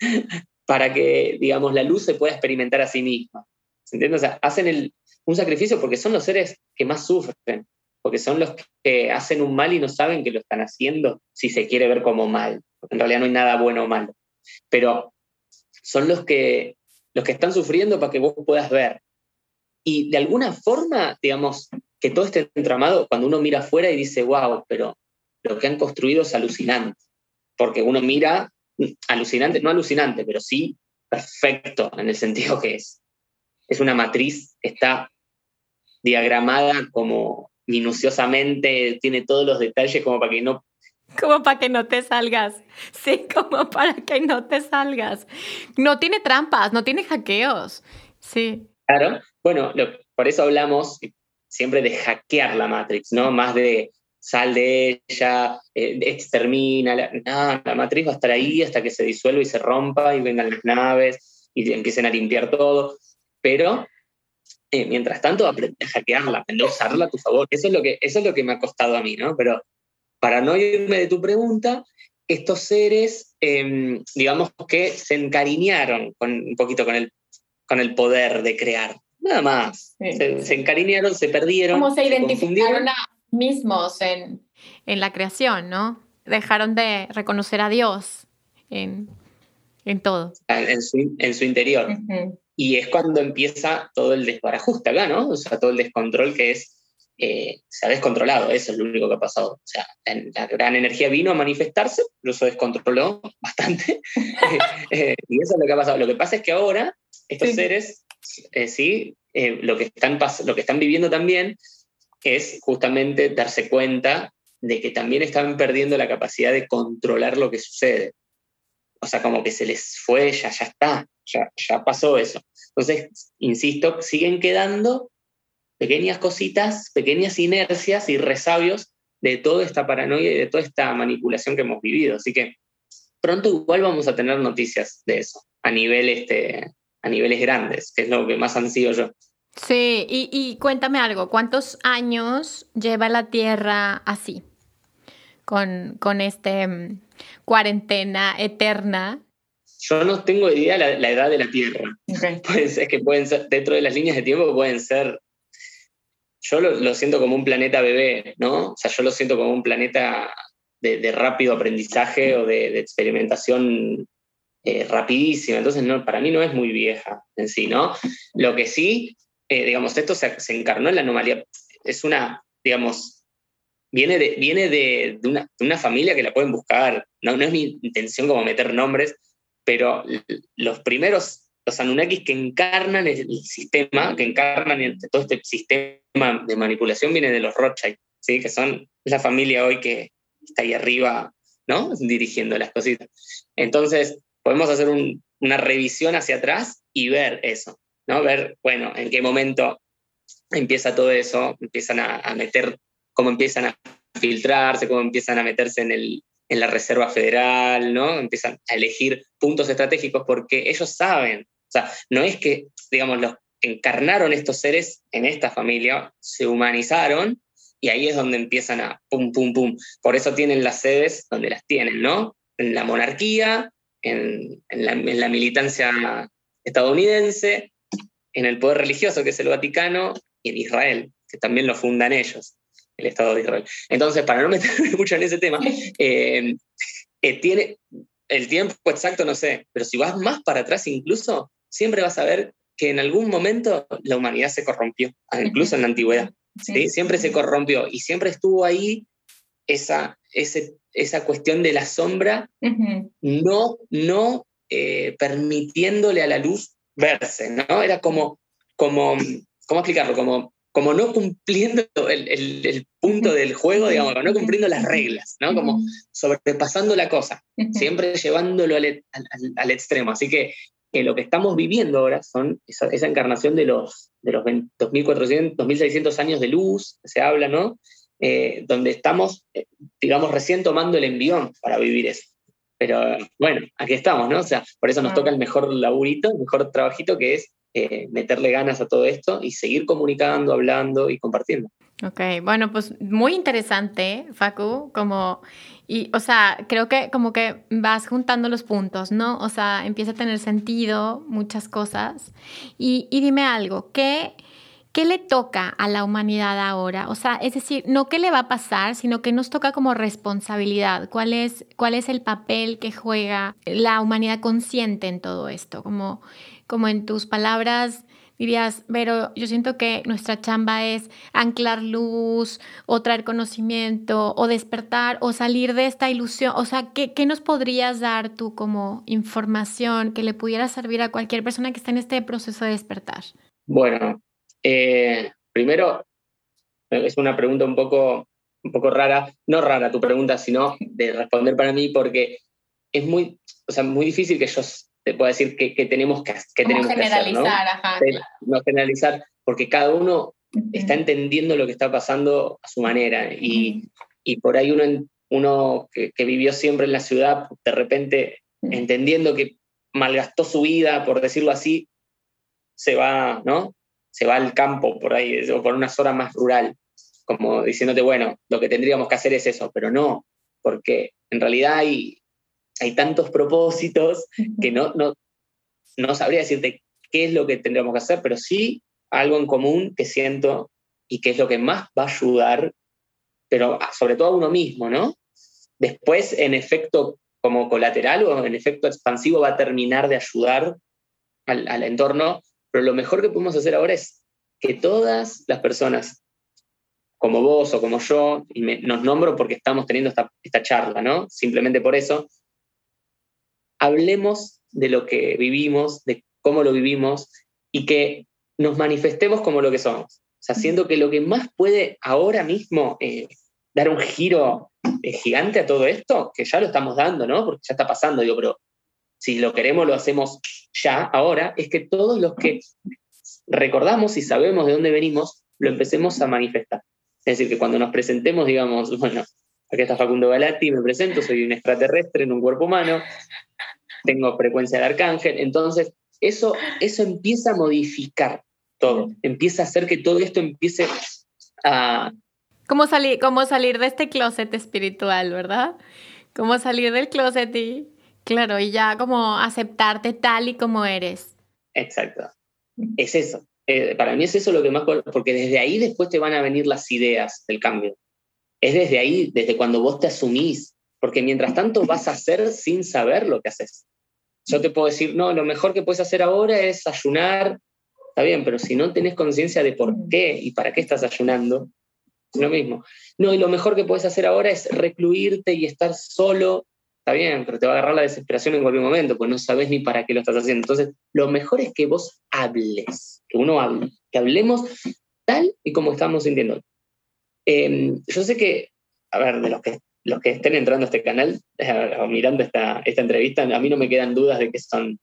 Speaker 2: para que, digamos, la luz se pueda experimentar a sí misma. ¿Se entiende? O sea, hacen un sacrificio porque son los seres que más sufren, porque son los que hacen un mal y no saben que lo están haciendo si se quiere ver como mal, en realidad no hay nada bueno o malo. Pero son los que, los que están sufriendo para que vos puedas ver. Y de alguna forma, digamos, que todo este entramado, cuando uno mira afuera y dice, wow, pero lo que han construido es alucinante, porque uno mira alucinante, no alucinante, pero sí perfecto en el sentido que es. Es una matriz que está diagramada como minuciosamente, tiene todos los detalles como para que no...
Speaker 1: Como para que no te salgas. Sí, como para que no te salgas. No tiene trampas, no tiene hackeos. Sí.
Speaker 2: Claro. Bueno, por eso hablamos siempre de hackear la Matrix, ¿no? Más de sal de ella, eh, extermina, la, la matriz va a estar ahí hasta que se disuelva y se rompa y vengan las naves y empiecen a limpiar todo, pero eh, mientras tanto aprende a hackearla, aprende a usarla a tu favor, eso es, lo que, eso es lo que me ha costado a mí, ¿no? Pero para no irme de tu pregunta, estos seres, em, digamos que se encariñaron con, un poquito con el, con el poder de crear, nada más. Se, encariñaron, se perdieron.
Speaker 3: ¿Cómo se identificaron mismos en...
Speaker 1: En la creación, ¿no? Dejaron de reconocer a Dios en, todo.
Speaker 2: En su, en su interior. Y es cuando empieza todo el desbarajuste acá, ¿no? O sea, todo el descontrol que es, eh, se ha descontrolado, eso es lo único que ha pasado. O sea, la gran energía vino a manifestarse, eso descontroló bastante. Eh, y eso es lo que ha pasado. Lo que pasa es que ahora estos seres, eh, sí, lo, que están lo que están viviendo también es justamente darse cuenta de que también están perdiendo la capacidad de controlar lo que sucede. O sea, como que se les fue, ya, ya está, ya, ya pasó eso. Entonces, insisto, siguen quedando pequeñas cositas, pequeñas inercias y resabios de toda esta paranoia y de toda esta manipulación que hemos vivido. Así que pronto igual vamos a tener noticias de eso, a, nivel este, a niveles grandes, que es lo que más han sido yo.
Speaker 1: Sí, y, cuéntame algo, ¿cuántos años lleva la Tierra así? Con, con este mm, cuarentena eterna.
Speaker 2: Yo no tengo idea la, la edad de la Tierra. Pues es que pueden ser, dentro de las líneas de tiempo pueden ser, yo lo, siento como un planeta bebé, ¿no? O sea, yo lo siento como un planeta de, rápido aprendizaje o de, experimentación eh, rapidísima. Entonces, no, para mí no es muy vieja en sí, ¿no? Lo que sí eh, digamos, esto se, encarnó en la anomalía. Es una, digamos, viene de, viene de, una, familia que la pueden buscar. No, no es mi intención como meter nombres, pero los primeros, los Anunnakis que encarnan el, sistema, que encarnan todo este sistema de manipulación, viene de los Rothschild, ¿sí? que son la familia hoy que está ahí arriba, ¿no? Dirigiendo las cositas. Entonces, podemos hacer una revisión hacia atrás y ver eso. ¿no? Ver, bueno, en qué momento empieza todo eso, empiezan a, meter, cómo empiezan a filtrarse, cómo empiezan a meterse en, el, en la Reserva Federal, ¿no? Empiezan a elegir puntos estratégicos porque ellos saben, o sea, no es que, digamos, los encarnaron estos seres en esta familia, se humanizaron y ahí es donde empiezan a pum, pum, pum. Por eso tienen las sedes donde las tienen, ¿no? En la monarquía, en, la, militancia estadounidense, en el poder religioso, que es el Vaticano, y en Israel, que también lo fundan ellos, el Estado de Israel. Entonces, para no meterme mucho en ese tema, eh, eh, tiene el tiempo exacto, no sé, pero si vas más para atrás incluso, siempre vas a ver que en algún momento la humanidad se corrompió, incluso en la antigüedad. ¿sí? Siempre se corrompió y siempre estuvo ahí esa, esa cuestión de la sombra, no, no eh, permitiéndole a la luz verse, ¿no? Era como, como ¿cómo explicarlo? Como, como no cumpliendo el, punto del juego, digamos, no cumpliendo las reglas, ¿no? Como sobrepasando la cosa, siempre llevándolo al, al extremo. Así que que lo que estamos viviendo ahora son esa, encarnación de los, de los 2.400, 2.600 años de luz, se habla, ¿no? Eh, donde estamos, eh, digamos, recién tomando el envión para vivir eso. Pero bueno, aquí estamos, ¿no? O sea, por eso nos toca el mejor laburito, el mejor trabajito que es eh, meterle ganas a todo esto y seguir comunicando, hablando y compartiendo.
Speaker 1: Ok, bueno, pues muy interesante, Facu, como y, o sea, creo que como que vas juntando los puntos, ¿no? O sea, empieza a tener sentido muchas cosas. Y, y dime algo, ¿qué, ¿qué le toca a la humanidad ahora? O sea, es decir, no qué le va a pasar, sino que nos toca como responsabilidad. ¿Cuál es, cuál es el papel que juega la humanidad consciente en todo esto? Como, como en tus palabras, dirías, pero yo siento que nuestra chamba es anclar luz o traer conocimiento o despertar o salir de esta ilusión. O sea, ¿qué, nos podrías dar tú como información que le pudiera servir a cualquier persona que está en este proceso de despertar?
Speaker 2: Bueno, eh, primero es una pregunta un poco, un poco rara, no rara tu pregunta, sino de responder para mí porque es muy, o sea, muy difícil que yo te puedo decir qué, tenemos que, qué tenemos
Speaker 3: generalizar,
Speaker 2: que
Speaker 3: hacer,
Speaker 2: ¿no? ¿no? generalizar, porque cada uno está entendiendo lo que está pasando a su manera y, y por ahí uno, uno que, que, vivió siempre en la ciudad, de repente entendiendo que malgastó su vida, por decirlo así, se va, ¿no? Se va al campo por ahí, o por una zona más rural, como diciéndote, bueno, lo que tendríamos que hacer es eso, pero no, porque en realidad hay, hay tantos propósitos que no, no, no sabría decirte qué es lo que tendríamos que hacer, pero sí algo en común que siento y que es lo que más va a ayudar, pero sobre todo a uno mismo, ¿no? Después, en efecto como colateral o en efecto expansivo, va a terminar de ayudar al, al entorno, pero lo mejor que podemos hacer ahora es que todas las personas, como vos o como yo, y nos nombro porque estamos teniendo esta, esta charla, ¿no? Simplemente por eso, hablemos de lo que vivimos, de cómo lo vivimos y que nos manifestemos como lo que somos. O que lo que más puede ahora mismo eh, dar un giro eh, gigante a todo esto, que ya lo estamos dando, ¿no? Porque ya está pasando, digo, pero si lo queremos, lo hacemos ya, ahora, es que todos los que recordamos y sabemos de dónde venimos, lo empecemos a manifestar. Es decir, que cuando nos presentemos, digamos, bueno, aquí está Facundo Galati, me presento, soy un extraterrestre en un cuerpo humano, tengo frecuencia de arcángel, entonces eso, eso empieza a modificar todo, empieza a hacer que todo esto empiece a...
Speaker 1: Como salir, como salir de este closet espiritual, ¿verdad? Como salir del closet y, claro, y ya como aceptarte tal y como eres.
Speaker 2: Exacto. Es eso. Eh, para mí es eso lo que más, porque desde ahí después te van a venir las ideas del cambio. Es desde ahí, desde cuando vos te asumís, porque mientras tanto vas a hacer sin saber lo que haces. Yo te puedo decir, no, lo mejor que puedes hacer ahora es ayunar, está bien, pero si no tenés conciencia de por qué y para qué estás ayunando, es lo mismo. No, y lo mejor que puedes hacer ahora es recluirte y estar solo, está bien, pero te va a agarrar la desesperación en cualquier momento, pues no sabes ni para qué lo estás haciendo. Entonces, lo mejor es que vos hables, que uno hable, que hablemos tal y como estamos sintiendo. Em, yo sé que, a ver, de los que los que estén entrando a este canal eh, o mirando esta, esta entrevista, a mí no me quedan dudas de que son,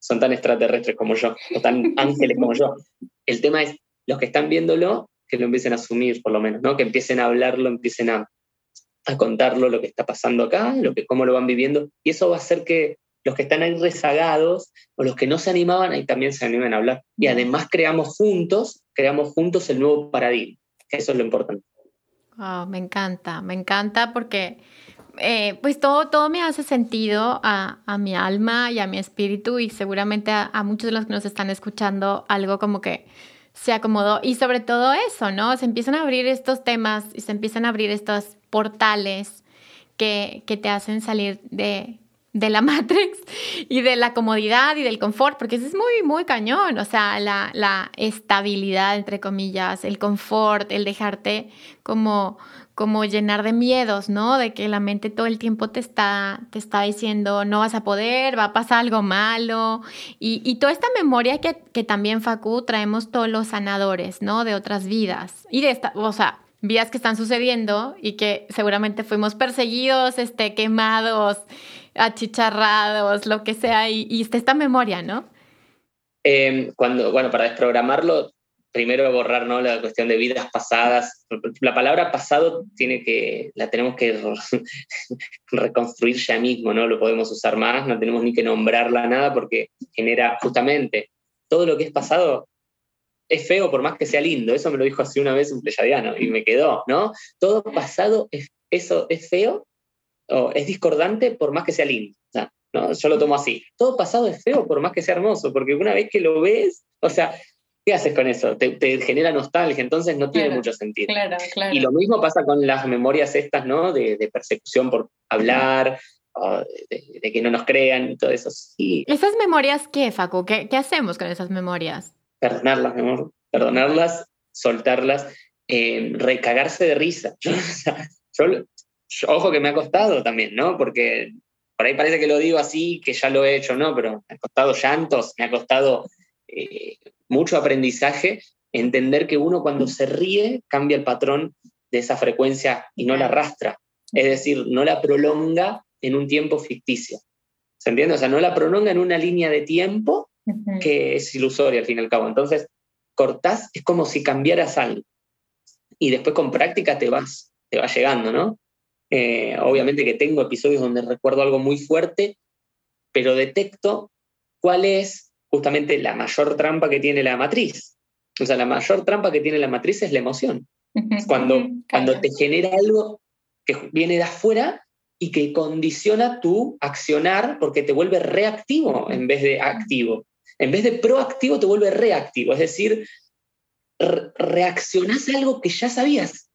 Speaker 2: son tan extraterrestres como yo, o tan ángeles como yo. El tema es, los que están viéndolo, que lo empiecen a asumir por lo menos, ¿no? que empiecen a hablarlo, empiecen a, a contarlo lo que está pasando acá, lo que, cómo lo van viviendo, y eso va a hacer que los que están ahí rezagados o los que no se animaban, ahí también se animen a hablar. Y además creamos juntos, creamos juntos el nuevo paradigma, que eso es lo importante.
Speaker 1: Me encanta, me encanta porque eh, pues todo, todo me hace sentido a, a, mi alma y a mi espíritu y seguramente a, a, muchos de los que nos están escuchando algo como que se acomodó y sobre todo eso, ¿no? Se empiezan a abrir estos temas y se empiezan a abrir estos portales que, que te hacen salir de, de la Matrix y de la comodidad y del confort, porque eso es muy, muy cañón, o sea, la, la estabilidad, entre comillas, el confort, el dejarte como, como llenar de miedos, ¿no? De que la mente todo el tiempo te está, te está diciendo, no vas a poder, va a pasar algo malo. Y, y toda esta memoria que, que, también, Facu, traemos todos los sanadores, ¿no? De otras vidas. Y de esta, o sea, vidas que están sucediendo y que seguramente fuimos perseguidos, este, quemados, achicharrados, lo que sea. Y, y está esta memoria, ¿no?
Speaker 2: Eh, cuando, bueno, para desprogramarlo, primero borrar ¿no? la cuestión de vidas pasadas. La palabra pasado tiene que, la tenemos que reconstruir ya mismo, no lo podemos usar más, no tenemos ni que nombrarla nada porque genera justamente todo lo que es pasado es feo por más que sea lindo. Eso me lo dijo así una vez un pleyadiano y me quedó, ¿no? Todo pasado es, eso es feo o es discordante por más que sea lindo. ¿no? Yo lo tomo así. Todo pasado es feo por más que sea hermoso, porque una vez que lo ves, o sea, ¿qué haces con eso? Te, genera nostalgia, entonces no tiene mucho sentido.
Speaker 3: Claro, claro.
Speaker 2: Y lo mismo pasa con las memorias estas, ¿no? De, persecución por hablar, de, que no nos crean y todo eso. Sí.
Speaker 1: ¿Esas memorias qué, Facu? ¿Qué, hacemos con esas memorias?
Speaker 2: Perdonarlas, mi amor. Perdonarlas, soltarlas, eh, recagarse de risa. ojo que me ha costado también, ¿no? Porque por ahí parece que lo digo así, que ya lo he hecho, ¿no? Pero me ha costado llantos, me ha costado eh, mucho aprendizaje, entender que uno cuando se ríe cambia el patrón de esa frecuencia y no la arrastra. Es decir, no la prolonga en un tiempo ficticio. ¿Se entiende? O sea, no la prolonga en una línea de tiempo que es ilusoria al fin y al cabo. Entonces, cortás, es como si cambiaras algo. Y después con práctica te vas, te va llegando, ¿no? Eh, obviamente que tengo episodios donde recuerdo algo muy fuerte, pero detecto cuál es justamente la mayor trampa que tiene la matriz. O sea, la mayor trampa que tiene la matriz es la emoción. Cuando, cuando te genera algo que viene de afuera y que condiciona tu accionar porque te vuelve reactivo en vez de activo. En vez de proactivo te vuelve reactivo, es decir, reaccionás a algo que ya sabías,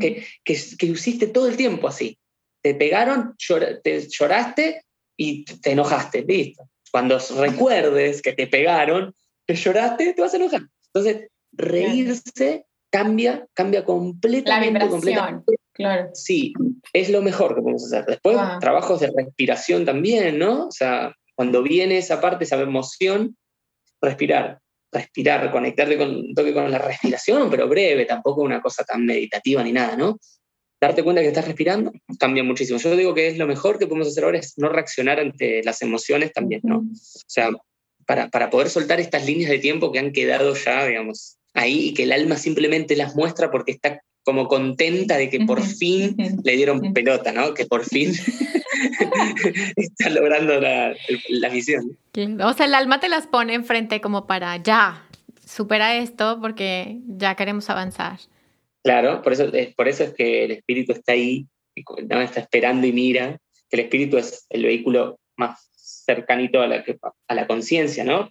Speaker 2: que, que, que, hiciste todo el tiempo así. Te pegaron, te lloraste y te enojaste, listo. Cuando recuerdes que te pegaron, que lloraste, te vas a enojar. Entonces, reírse cambia, cambia completamente.
Speaker 3: La vibración, claro.
Speaker 2: Sí, es lo mejor que podemos hacer. Después, ah. trabajos de respiración también, ¿no? O sea, cuando viene esa parte, esa emoción, respirar, respirar, conectarte con toque con la respiración, pero breve, tampoco una cosa tan meditativa ni nada, ¿no? darte cuenta que estás respirando cambia muchísimo. Yo digo que es lo mejor que podemos hacer ahora es no reaccionar ante las emociones también, ¿no? O sea, para, para poder soltar estas líneas de tiempo que han quedado ya, digamos, ahí y que el alma simplemente las muestra porque está como contenta de que por fin le dieron pelota, ¿no? Que por fin está logrando la, la misión.
Speaker 1: O sea, el alma te las pone enfrente como para ya, supera esto porque ya queremos avanzar.
Speaker 2: Claro, por eso, es, por eso es que el espíritu está ahí, ¿no? está esperando y mira, que el espíritu es el vehículo más cercanito a la, a la conciencia, ¿no?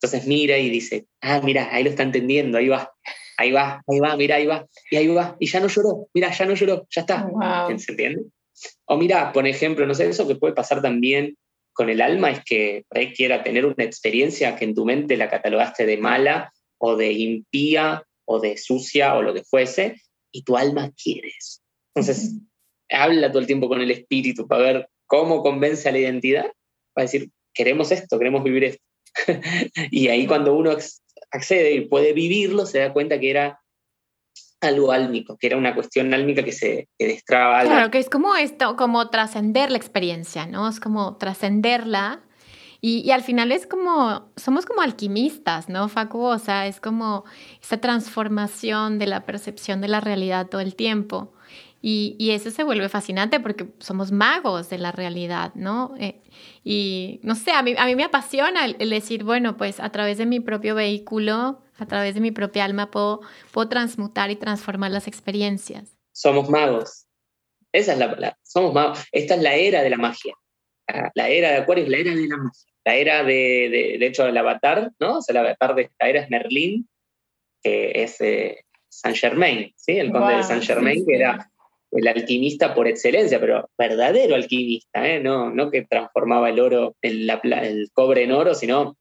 Speaker 2: Entonces mira y dice, ah, mira, ahí lo está entendiendo, ahí va, ahí va, ahí va, mira, ahí va, y ahí va, y ya no lloró, mira, ya no lloró, ya está. ¿Se entiende? O mira, por ejemplo, no sé, eso que puede pasar también con el alma es que quiera tener una experiencia que en tu mente la catalogaste de mala o de impía o de sucia o lo que fuese, y tu alma quiere eso. Entonces, habla todo el tiempo con el espíritu para ver cómo convence a la identidad, para decir, queremos esto, queremos vivir esto. y ahí cuando uno accede y puede vivirlo, se da cuenta que era algo álmico, que era una cuestión álmica que se que destraba.
Speaker 1: Claro, que es como esto, como trascender la experiencia, ¿no? Es como trascenderla y, al final es como, somos como alquimistas, ¿no, Facu? O sea, es como esa transformación de la percepción de la realidad todo el tiempo. Y, y eso se vuelve fascinante porque somos magos de la realidad, ¿no? Eh, y no sé, a mí, a mí me apasiona el, decir, bueno, pues a través de mi propio vehículo, a través de mi propia alma, puedo, puedo transmutar y transformar las experiencias.
Speaker 2: somos magos. Esa es la palabra, somos magos. Esta es la era de la magia. La era de Acuario es la era de la magia. La era de, de, hecho, el avatar, ¿no? O sea, el avatar de esta era es Merlín, que es eh, Saint Germain, ¿sí? El conde de Saint Germain, que era el alquimista por excelencia, pero verdadero alquimista, ¿eh? no, no que transformaba el oro, el, el cobre en oro, sino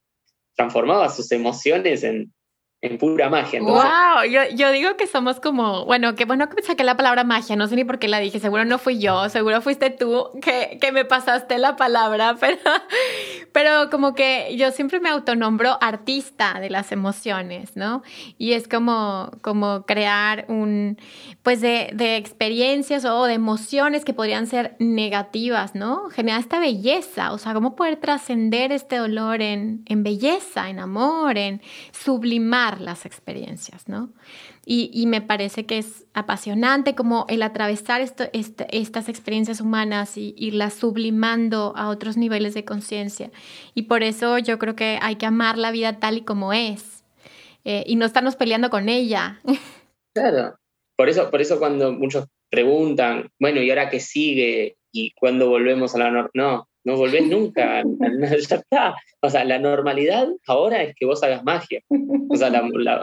Speaker 2: transformaba sus emociones en, en pura magia.
Speaker 1: ¡Wow! Yo, yo, digo que somos como, bueno, que bueno que saqué la palabra magia, no sé ni por qué la dije, seguro no fui yo, seguro fuiste tú que, que me pasaste la palabra, pero, pero como que yo siempre me autonombro artista de las emociones, ¿no? Y es como, como crear un, pues de, de experiencias o de emociones que podrían ser negativas, ¿no? Generar esta belleza, o sea, cómo poder trascender este dolor en, en belleza, en amor, en sublimar las experiencias, ¿no? Y, me parece que es apasionante como el atravesar este, estas experiencias humanas y irlas sublimando a otros niveles de conciencia. Y por eso yo creo que hay que amar la vida tal y como es eh, y no estarnos peleando con ella.
Speaker 2: Claro. Por eso, por eso cuando muchos preguntan, bueno, ¿y ahora qué sigue? ¿Y cuándo volvemos a la norma? No, no volvés nunca, ya está. O sea, la normalidad ahora es que vos hagas magia. O sea,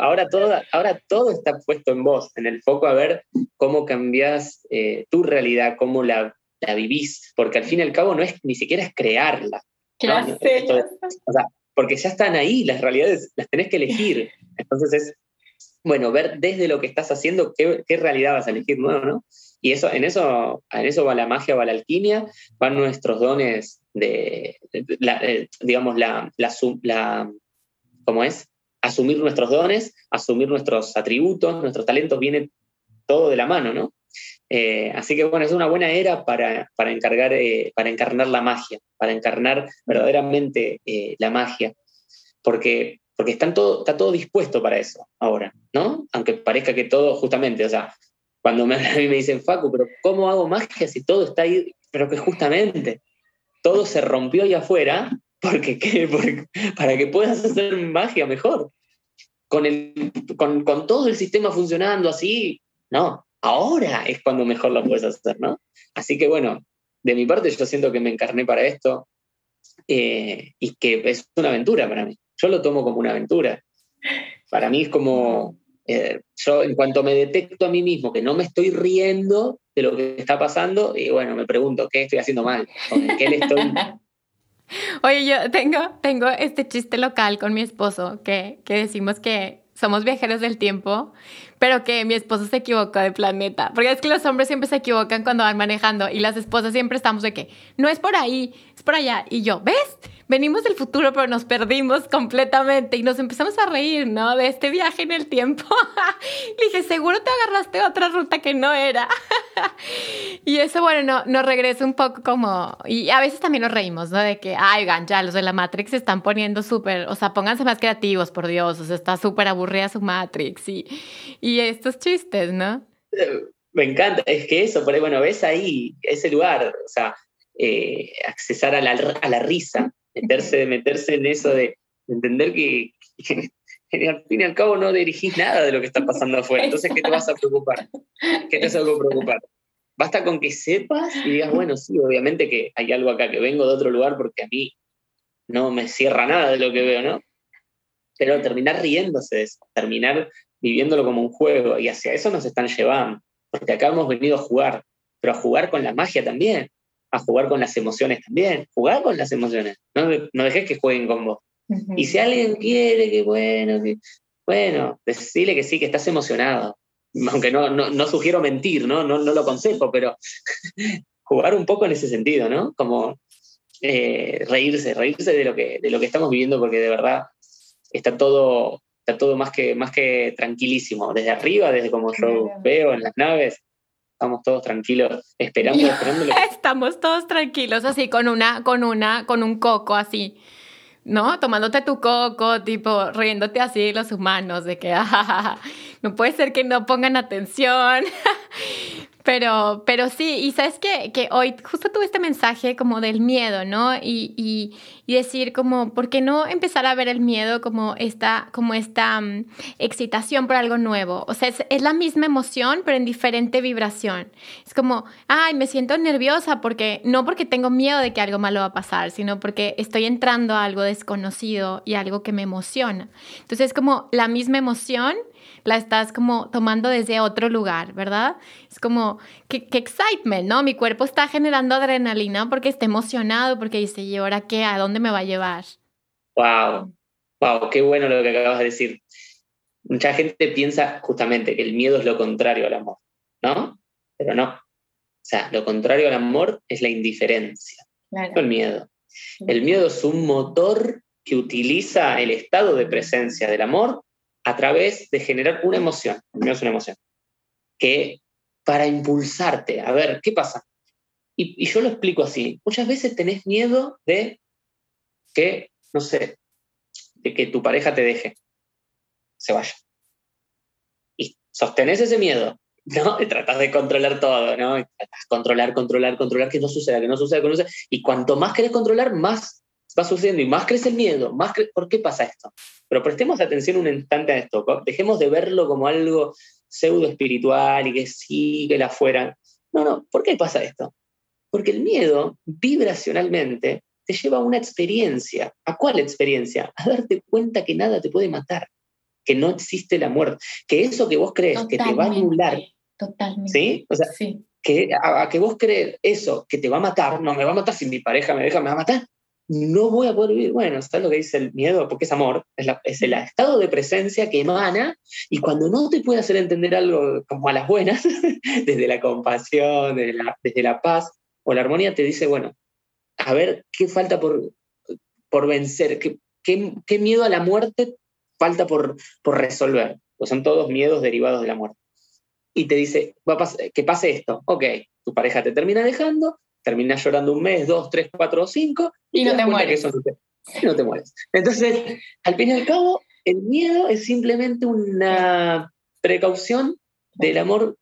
Speaker 2: ahora, todo, ahora todo está puesto en vos, en el foco a ver cómo cambias eh, tu realidad, cómo la, la, vivís, porque al fin y al cabo no es ni siquiera es crearla. o sea, porque ya están ahí, las realidades las tenés que elegir. Entonces es, bueno, ver desde lo que estás haciendo qué, qué realidad vas a elegir nuevo, ¿no? Y eso, en, eso, en eso va la magia, va la alquimia, van nuestros dones de, eh, digamos, la, la, ¿cómo es? Asumir nuestros dones, asumir nuestros atributos, nuestros talentos, viene todo de la mano, ¿no? Eh, así que bueno, es una buena era para, para, encargar, eh, para encarnar la magia, para encarnar verdaderamente la magia, porque, porque están todo, está todo dispuesto para eso ahora, ¿no? Aunque parezca que todo, justamente, o sea, cuando me, a mí me dicen, Facu, pero ¿cómo hago magia si todo está ahí? Pero que justamente todo se rompió ahí afuera porque, para que puedas hacer magia mejor. Con, el, con, todo el sistema funcionando así, no, ahora es cuando mejor lo puedes hacer, ¿no? Así que bueno, de mi parte yo siento que me encarné para esto eh, y que es una aventura para mí. Yo lo tomo como una aventura. Para mí es como, eh, yo en cuanto me detecto a mí mismo que no me estoy riendo de lo que está pasando, y bueno, me pregunto, ¿qué estoy haciendo mal? ¿Qué le estoy...
Speaker 1: Oye, yo tengo, tengo este chiste local con mi esposo que, que decimos que somos viajeros del tiempo, pero que mi esposo se equivocó de planeta. Porque es que los hombres siempre se equivocan cuando van manejando y las esposas siempre estamos de que no es por ahí, por allá. Y yo, ¿ves? venimos del futuro, pero nos perdimos completamente y nos empezamos a reír, ¿no? De este viaje en el tiempo. Le dije, seguro te agarraste otra ruta que no era. y eso, bueno, no, nos regresa un poco como, y a veces también nos reímos, ¿no? De que, ay, gan, ya, los de la Matrix se están poniendo súper, o sea, pónganse más creativos, por Dios, o sea, está súper aburrida su Matrix y, y estos chistes, ¿no?
Speaker 2: Me encanta, es que eso, por ahí, bueno, ves ahí ese lugar, o sea, eh, accesar a la, a la risa, meterse, meterse en eso de, entender que, al fin y al cabo no dirigís nada de lo que está pasando afuera. Entonces, ¿qué te vas a preocupar? ¿Qué te vas a preocupar? Basta con que sepas y digas, bueno, sí, obviamente que hay algo acá, que vengo de otro lugar porque a mí no me cierra nada de lo que veo, ¿no? Pero terminar riéndose de eso, terminar viviéndolo como un juego y hacia eso nos están llevando, porque acá hemos venido a jugar, pero a jugar con la magia también, a jugar con las emociones también, jugar con las emociones, no, no dejes que jueguen con vos. Y si alguien quiere que bueno, que, bueno, decirle que sí, que estás emocionado, aunque no, no, sugiero mentir, ¿no? No, no lo aconsejo, pero jugar un poco en ese sentido, ¿no? Como eh, reírse, reírse de lo, que, de lo que estamos viviendo, porque de verdad está todo, está todo más que, más que tranquilísimo, desde arriba, desde como yo veo en las naves, estamos todos tranquilos, esperando, esperando.
Speaker 1: estamos todos tranquilos, así, con una, con una, con un coco así. ¿no? Tomándote tu coco, tipo, riéndote así los humanos, de que, no puede ser que no pongan atención. Pero, pero sí, y sabes que, que hoy justo tuve este mensaje como del miedo, ¿no? Y, y, y, decir como, ¿por qué no empezar a ver el miedo como esta, como esta um, excitación por algo nuevo? O sea, es, es, la misma emoción, pero en diferente vibración. Es como, ay, me siento nerviosa porque, no porque tengo miedo de que algo malo va a pasar, sino porque estoy entrando a algo desconocido y algo que me emociona. Entonces es como la misma emoción, la estás como tomando desde otro lugar, ¿verdad? Es como, qué, qué excitement, ¿no? Mi cuerpo está generando adrenalina porque está emocionado, porque dice, ¿y ahora qué? ¿A dónde me va a llevar?
Speaker 2: Wow, wow, qué bueno lo que acabas de decir. Mucha gente piensa justamente que el miedo es lo contrario al amor, ¿no? Pero no. O sea, lo contrario al amor es la indiferencia, claro. no el miedo. El miedo es un motor que utiliza el estado de presencia del amor a través de generar una emoción, no una emoción, que para impulsarte, a ver, ¿qué pasa? Y, yo lo explico así, muchas veces tenés miedo de que, no sé, de que tu pareja te deje, se vaya. Y sostenés ese miedo, ¿no? Y tratas de controlar todo, ¿no? Y tratas de controlar, controlar, controlar, que no suceda, que no suceda, que no suceda. Y cuanto más querés controlar, más va sucediendo y más crece el miedo, más cre ¿por qué pasa esto? Pero prestemos atención un instante a esto, dejemos de verlo como algo pseudo espiritual y que sí, que la fuera. No, no, ¿por qué pasa esto? Porque el miedo vibracionalmente te lleva a una experiencia. ¿A cuál experiencia? A darte cuenta que nada te puede matar, que no existe la muerte, que eso que vos crees
Speaker 3: totalmente,
Speaker 2: que te va a anular.
Speaker 3: Totalmente.
Speaker 2: ¿Sí? O sea,
Speaker 3: sí.
Speaker 2: que a, a, que vos crees eso que te va a matar, no me va a matar si mi pareja me deja, me va a matar no voy a poder vivir. Bueno, ¿sabes lo que dice el miedo? Porque es amor, es, el estado de presencia que emana y cuando no te puede hacer entender algo como a las buenas, desde la compasión, desde la, desde la paz o la armonía, te dice, bueno, a ver qué falta por, por vencer, qué, qué, qué miedo a la muerte falta por, por resolver. Pues son todos miedos derivados de la muerte. Y te dice, va a que pase esto, ok, tu pareja te termina dejando, terminas llorando un mes, dos, tres, cuatro o cinco,
Speaker 3: y, y no te mueres.
Speaker 2: Y no te mueres. Entonces, al fin y al cabo, el miedo es simplemente una precaución del amor,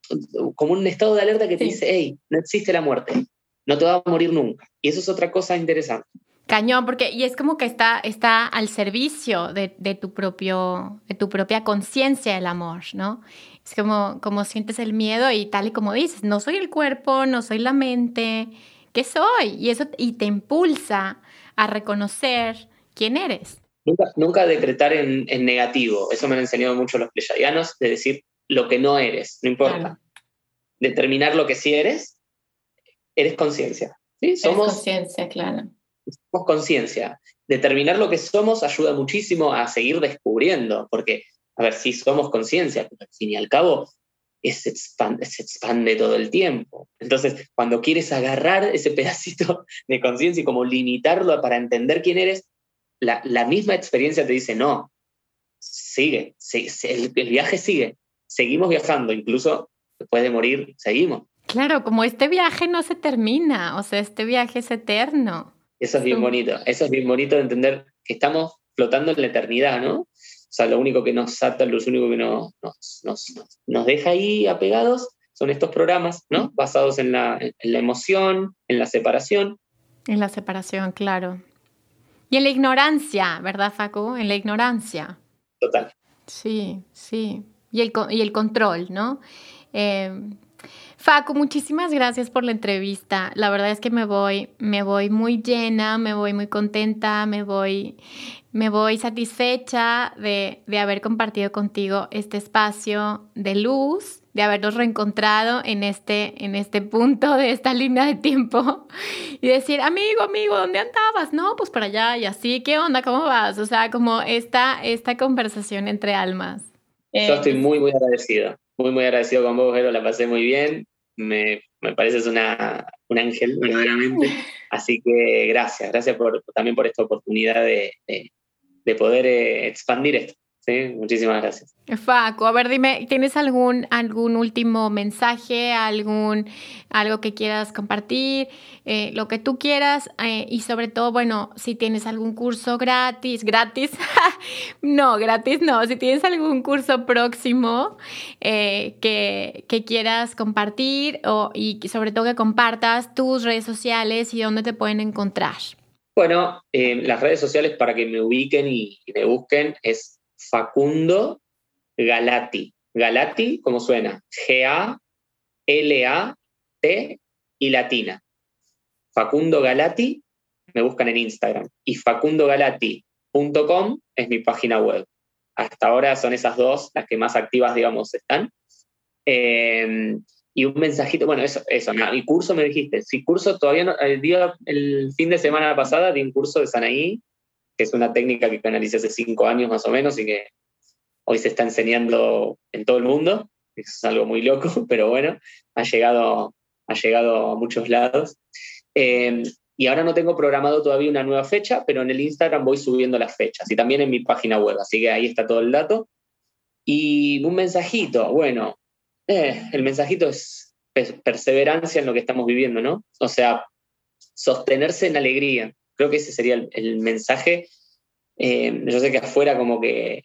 Speaker 2: como un estado de alerta que te sí. dice, hey, no existe la muerte, no te vas a morir nunca. Y eso es otra cosa interesante.
Speaker 1: Cañón, porque y es como que está, está al servicio de, de tu propio, de tu propia conciencia el amor, ¿no? Es como, como sientes el miedo y tal y como dices, no soy el cuerpo, no soy la mente, ¿qué soy? Y eso y te impulsa a reconocer quién eres.
Speaker 2: Nunca, nunca decretar en, en, negativo, eso me han enseñado mucho los pleyadianos, de decir lo que no eres, no importa. Claro. Determinar lo que sí eres, eres conciencia. ¿sí?
Speaker 3: Somos conciencia, claro.
Speaker 2: Somos conciencia. Determinar lo que somos ayuda muchísimo a seguir descubriendo, porque a ver, sí somos conciencia, pero al fin y al cabo se expande, se expande todo el tiempo. Entonces, cuando quieres agarrar ese pedacito de conciencia y como limitarlo para entender quién eres, la, la, misma experiencia te dice, no, sigue, sigue el, el, viaje sigue, seguimos viajando, incluso después de morir, seguimos.
Speaker 1: Claro, como este viaje no se termina, o sea, este viaje es eterno.
Speaker 2: Eso es bien bonito, eso es bien bonito de entender que estamos flotando en la eternidad, ¿no? O sea, lo único que nos ata, lo único que nos, nos, nos, nos deja ahí apegados son estos programas, ¿no? Basados en la, en la emoción, en la separación.
Speaker 1: En la separación, claro. Y en la ignorancia, ¿verdad, Facu? En la ignorancia.
Speaker 2: Total.
Speaker 1: Sí, sí. Y el, y el control, ¿no? Eh, Facu, muchísimas gracias por la entrevista. La verdad es que me voy, me voy muy llena, me voy muy contenta, me voy, me voy satisfecha de, de haber compartido contigo este espacio de luz, de habernos reencontrado en este, en este punto de esta línea de tiempo y decir, amigo, amigo, ¿dónde andabas? No, pues para allá y así, ¿qué onda? ¿Cómo vas? O sea, como esta, esta conversación entre almas.
Speaker 2: Yo estoy muy, muy agradecido, muy, muy agradecido con vos, Vero, la pasé muy bien me, me pareces una, un ángel, verdaderamente. Así que gracias, gracias por, también por esta oportunidad de, de, de poder eh, expandir esto. Sí, muchísimas gracias.
Speaker 1: Facu, a ver, dime, ¿tienes algún, algún último mensaje, algún, algo que quieras compartir, eh, lo que tú quieras? Eh, y sobre todo, bueno, si tienes algún curso gratis, gratis, no, gratis no, si tienes algún curso próximo eh, que, que, quieras compartir o, y sobre todo que compartas tus redes sociales y dónde te pueden encontrar.
Speaker 2: Bueno, las redes sociales para que me ubiquen y me busquen es Facundo Galati. Galati, ¿cómo suena? G-A-L-A-T y latina. Facundo Galati, me buscan en Instagram. Y facundogalati.com es mi página web. Hasta ahora son esas dos las que más activas, digamos, están. Em, y un mensajito, bueno, eso, eso, mi curso me dijiste, sí, curso todavía no, el, día, el fin de semana pasada di un curso de Sanaí que es una técnica que canalicé hace cinco años más o menos y que hoy se está enseñando en todo el mundo. Es algo muy loco, pero bueno, ha llegado, ha llegado a muchos lados. Em, y ahora no tengo programado todavía una nueva fecha, pero en el Instagram voy subiendo las fechas y también en mi página web, así que ahí está todo el dato. Y un mensajito, bueno, eh, el mensajito es perseverancia en lo que estamos viviendo, ¿no? O sea, sostenerse en alegría, Creo que ese sería el, mensaje. Eh, yo sé que afuera como que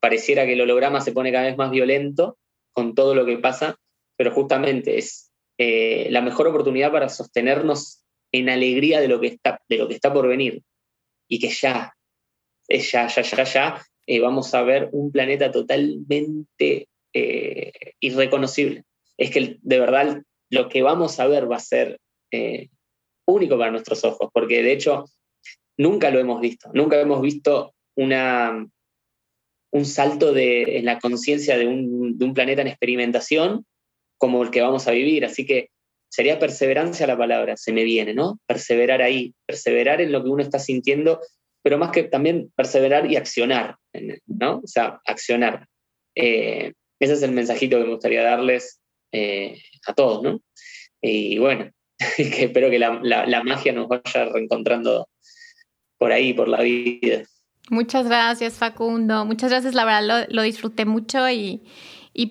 Speaker 2: pareciera que el holograma se pone cada vez más violento con todo lo que pasa, pero justamente es eh, la mejor oportunidad para sostenernos en alegría de lo que está, por venir. Y que ya, ya, ya, ya, ya, eh, vamos a ver un planeta totalmente irreconocible. Es que de verdad lo que vamos a ver va a ser único para nuestros ojos, porque de hecho nunca lo hemos visto, nunca hemos visto una, un salto de, en la conciencia de un, de un planeta en experimentación como el que vamos a vivir, así que sería perseverancia la palabra, se me viene, ¿no? Perseverar ahí, perseverar en lo que uno está sintiendo, pero más que también perseverar y accionar, ¿no? O sea, accionar. Eh, ese es el mensajito que me gustaría darles eh, a todos, ¿no? Y bueno, que espero que la, magia nos vaya reencontrando por ahí, por la vida.
Speaker 1: Muchas gracias, Facundo. Muchas gracias, la verdad lo, disfruté mucho y,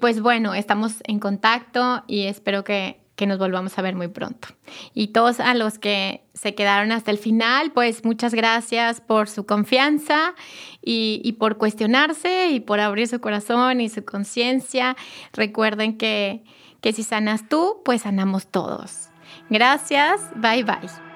Speaker 1: pues bueno, estamos en contacto y espero que, nos volvamos a ver muy pronto. Y todos a los que se quedaron hasta el final, pues muchas gracias por su confianza y, y por cuestionarse y por abrir su corazón y su conciencia. Recuerden que, que si sanas tú, pues sanamos todos. Gracias, bye bye.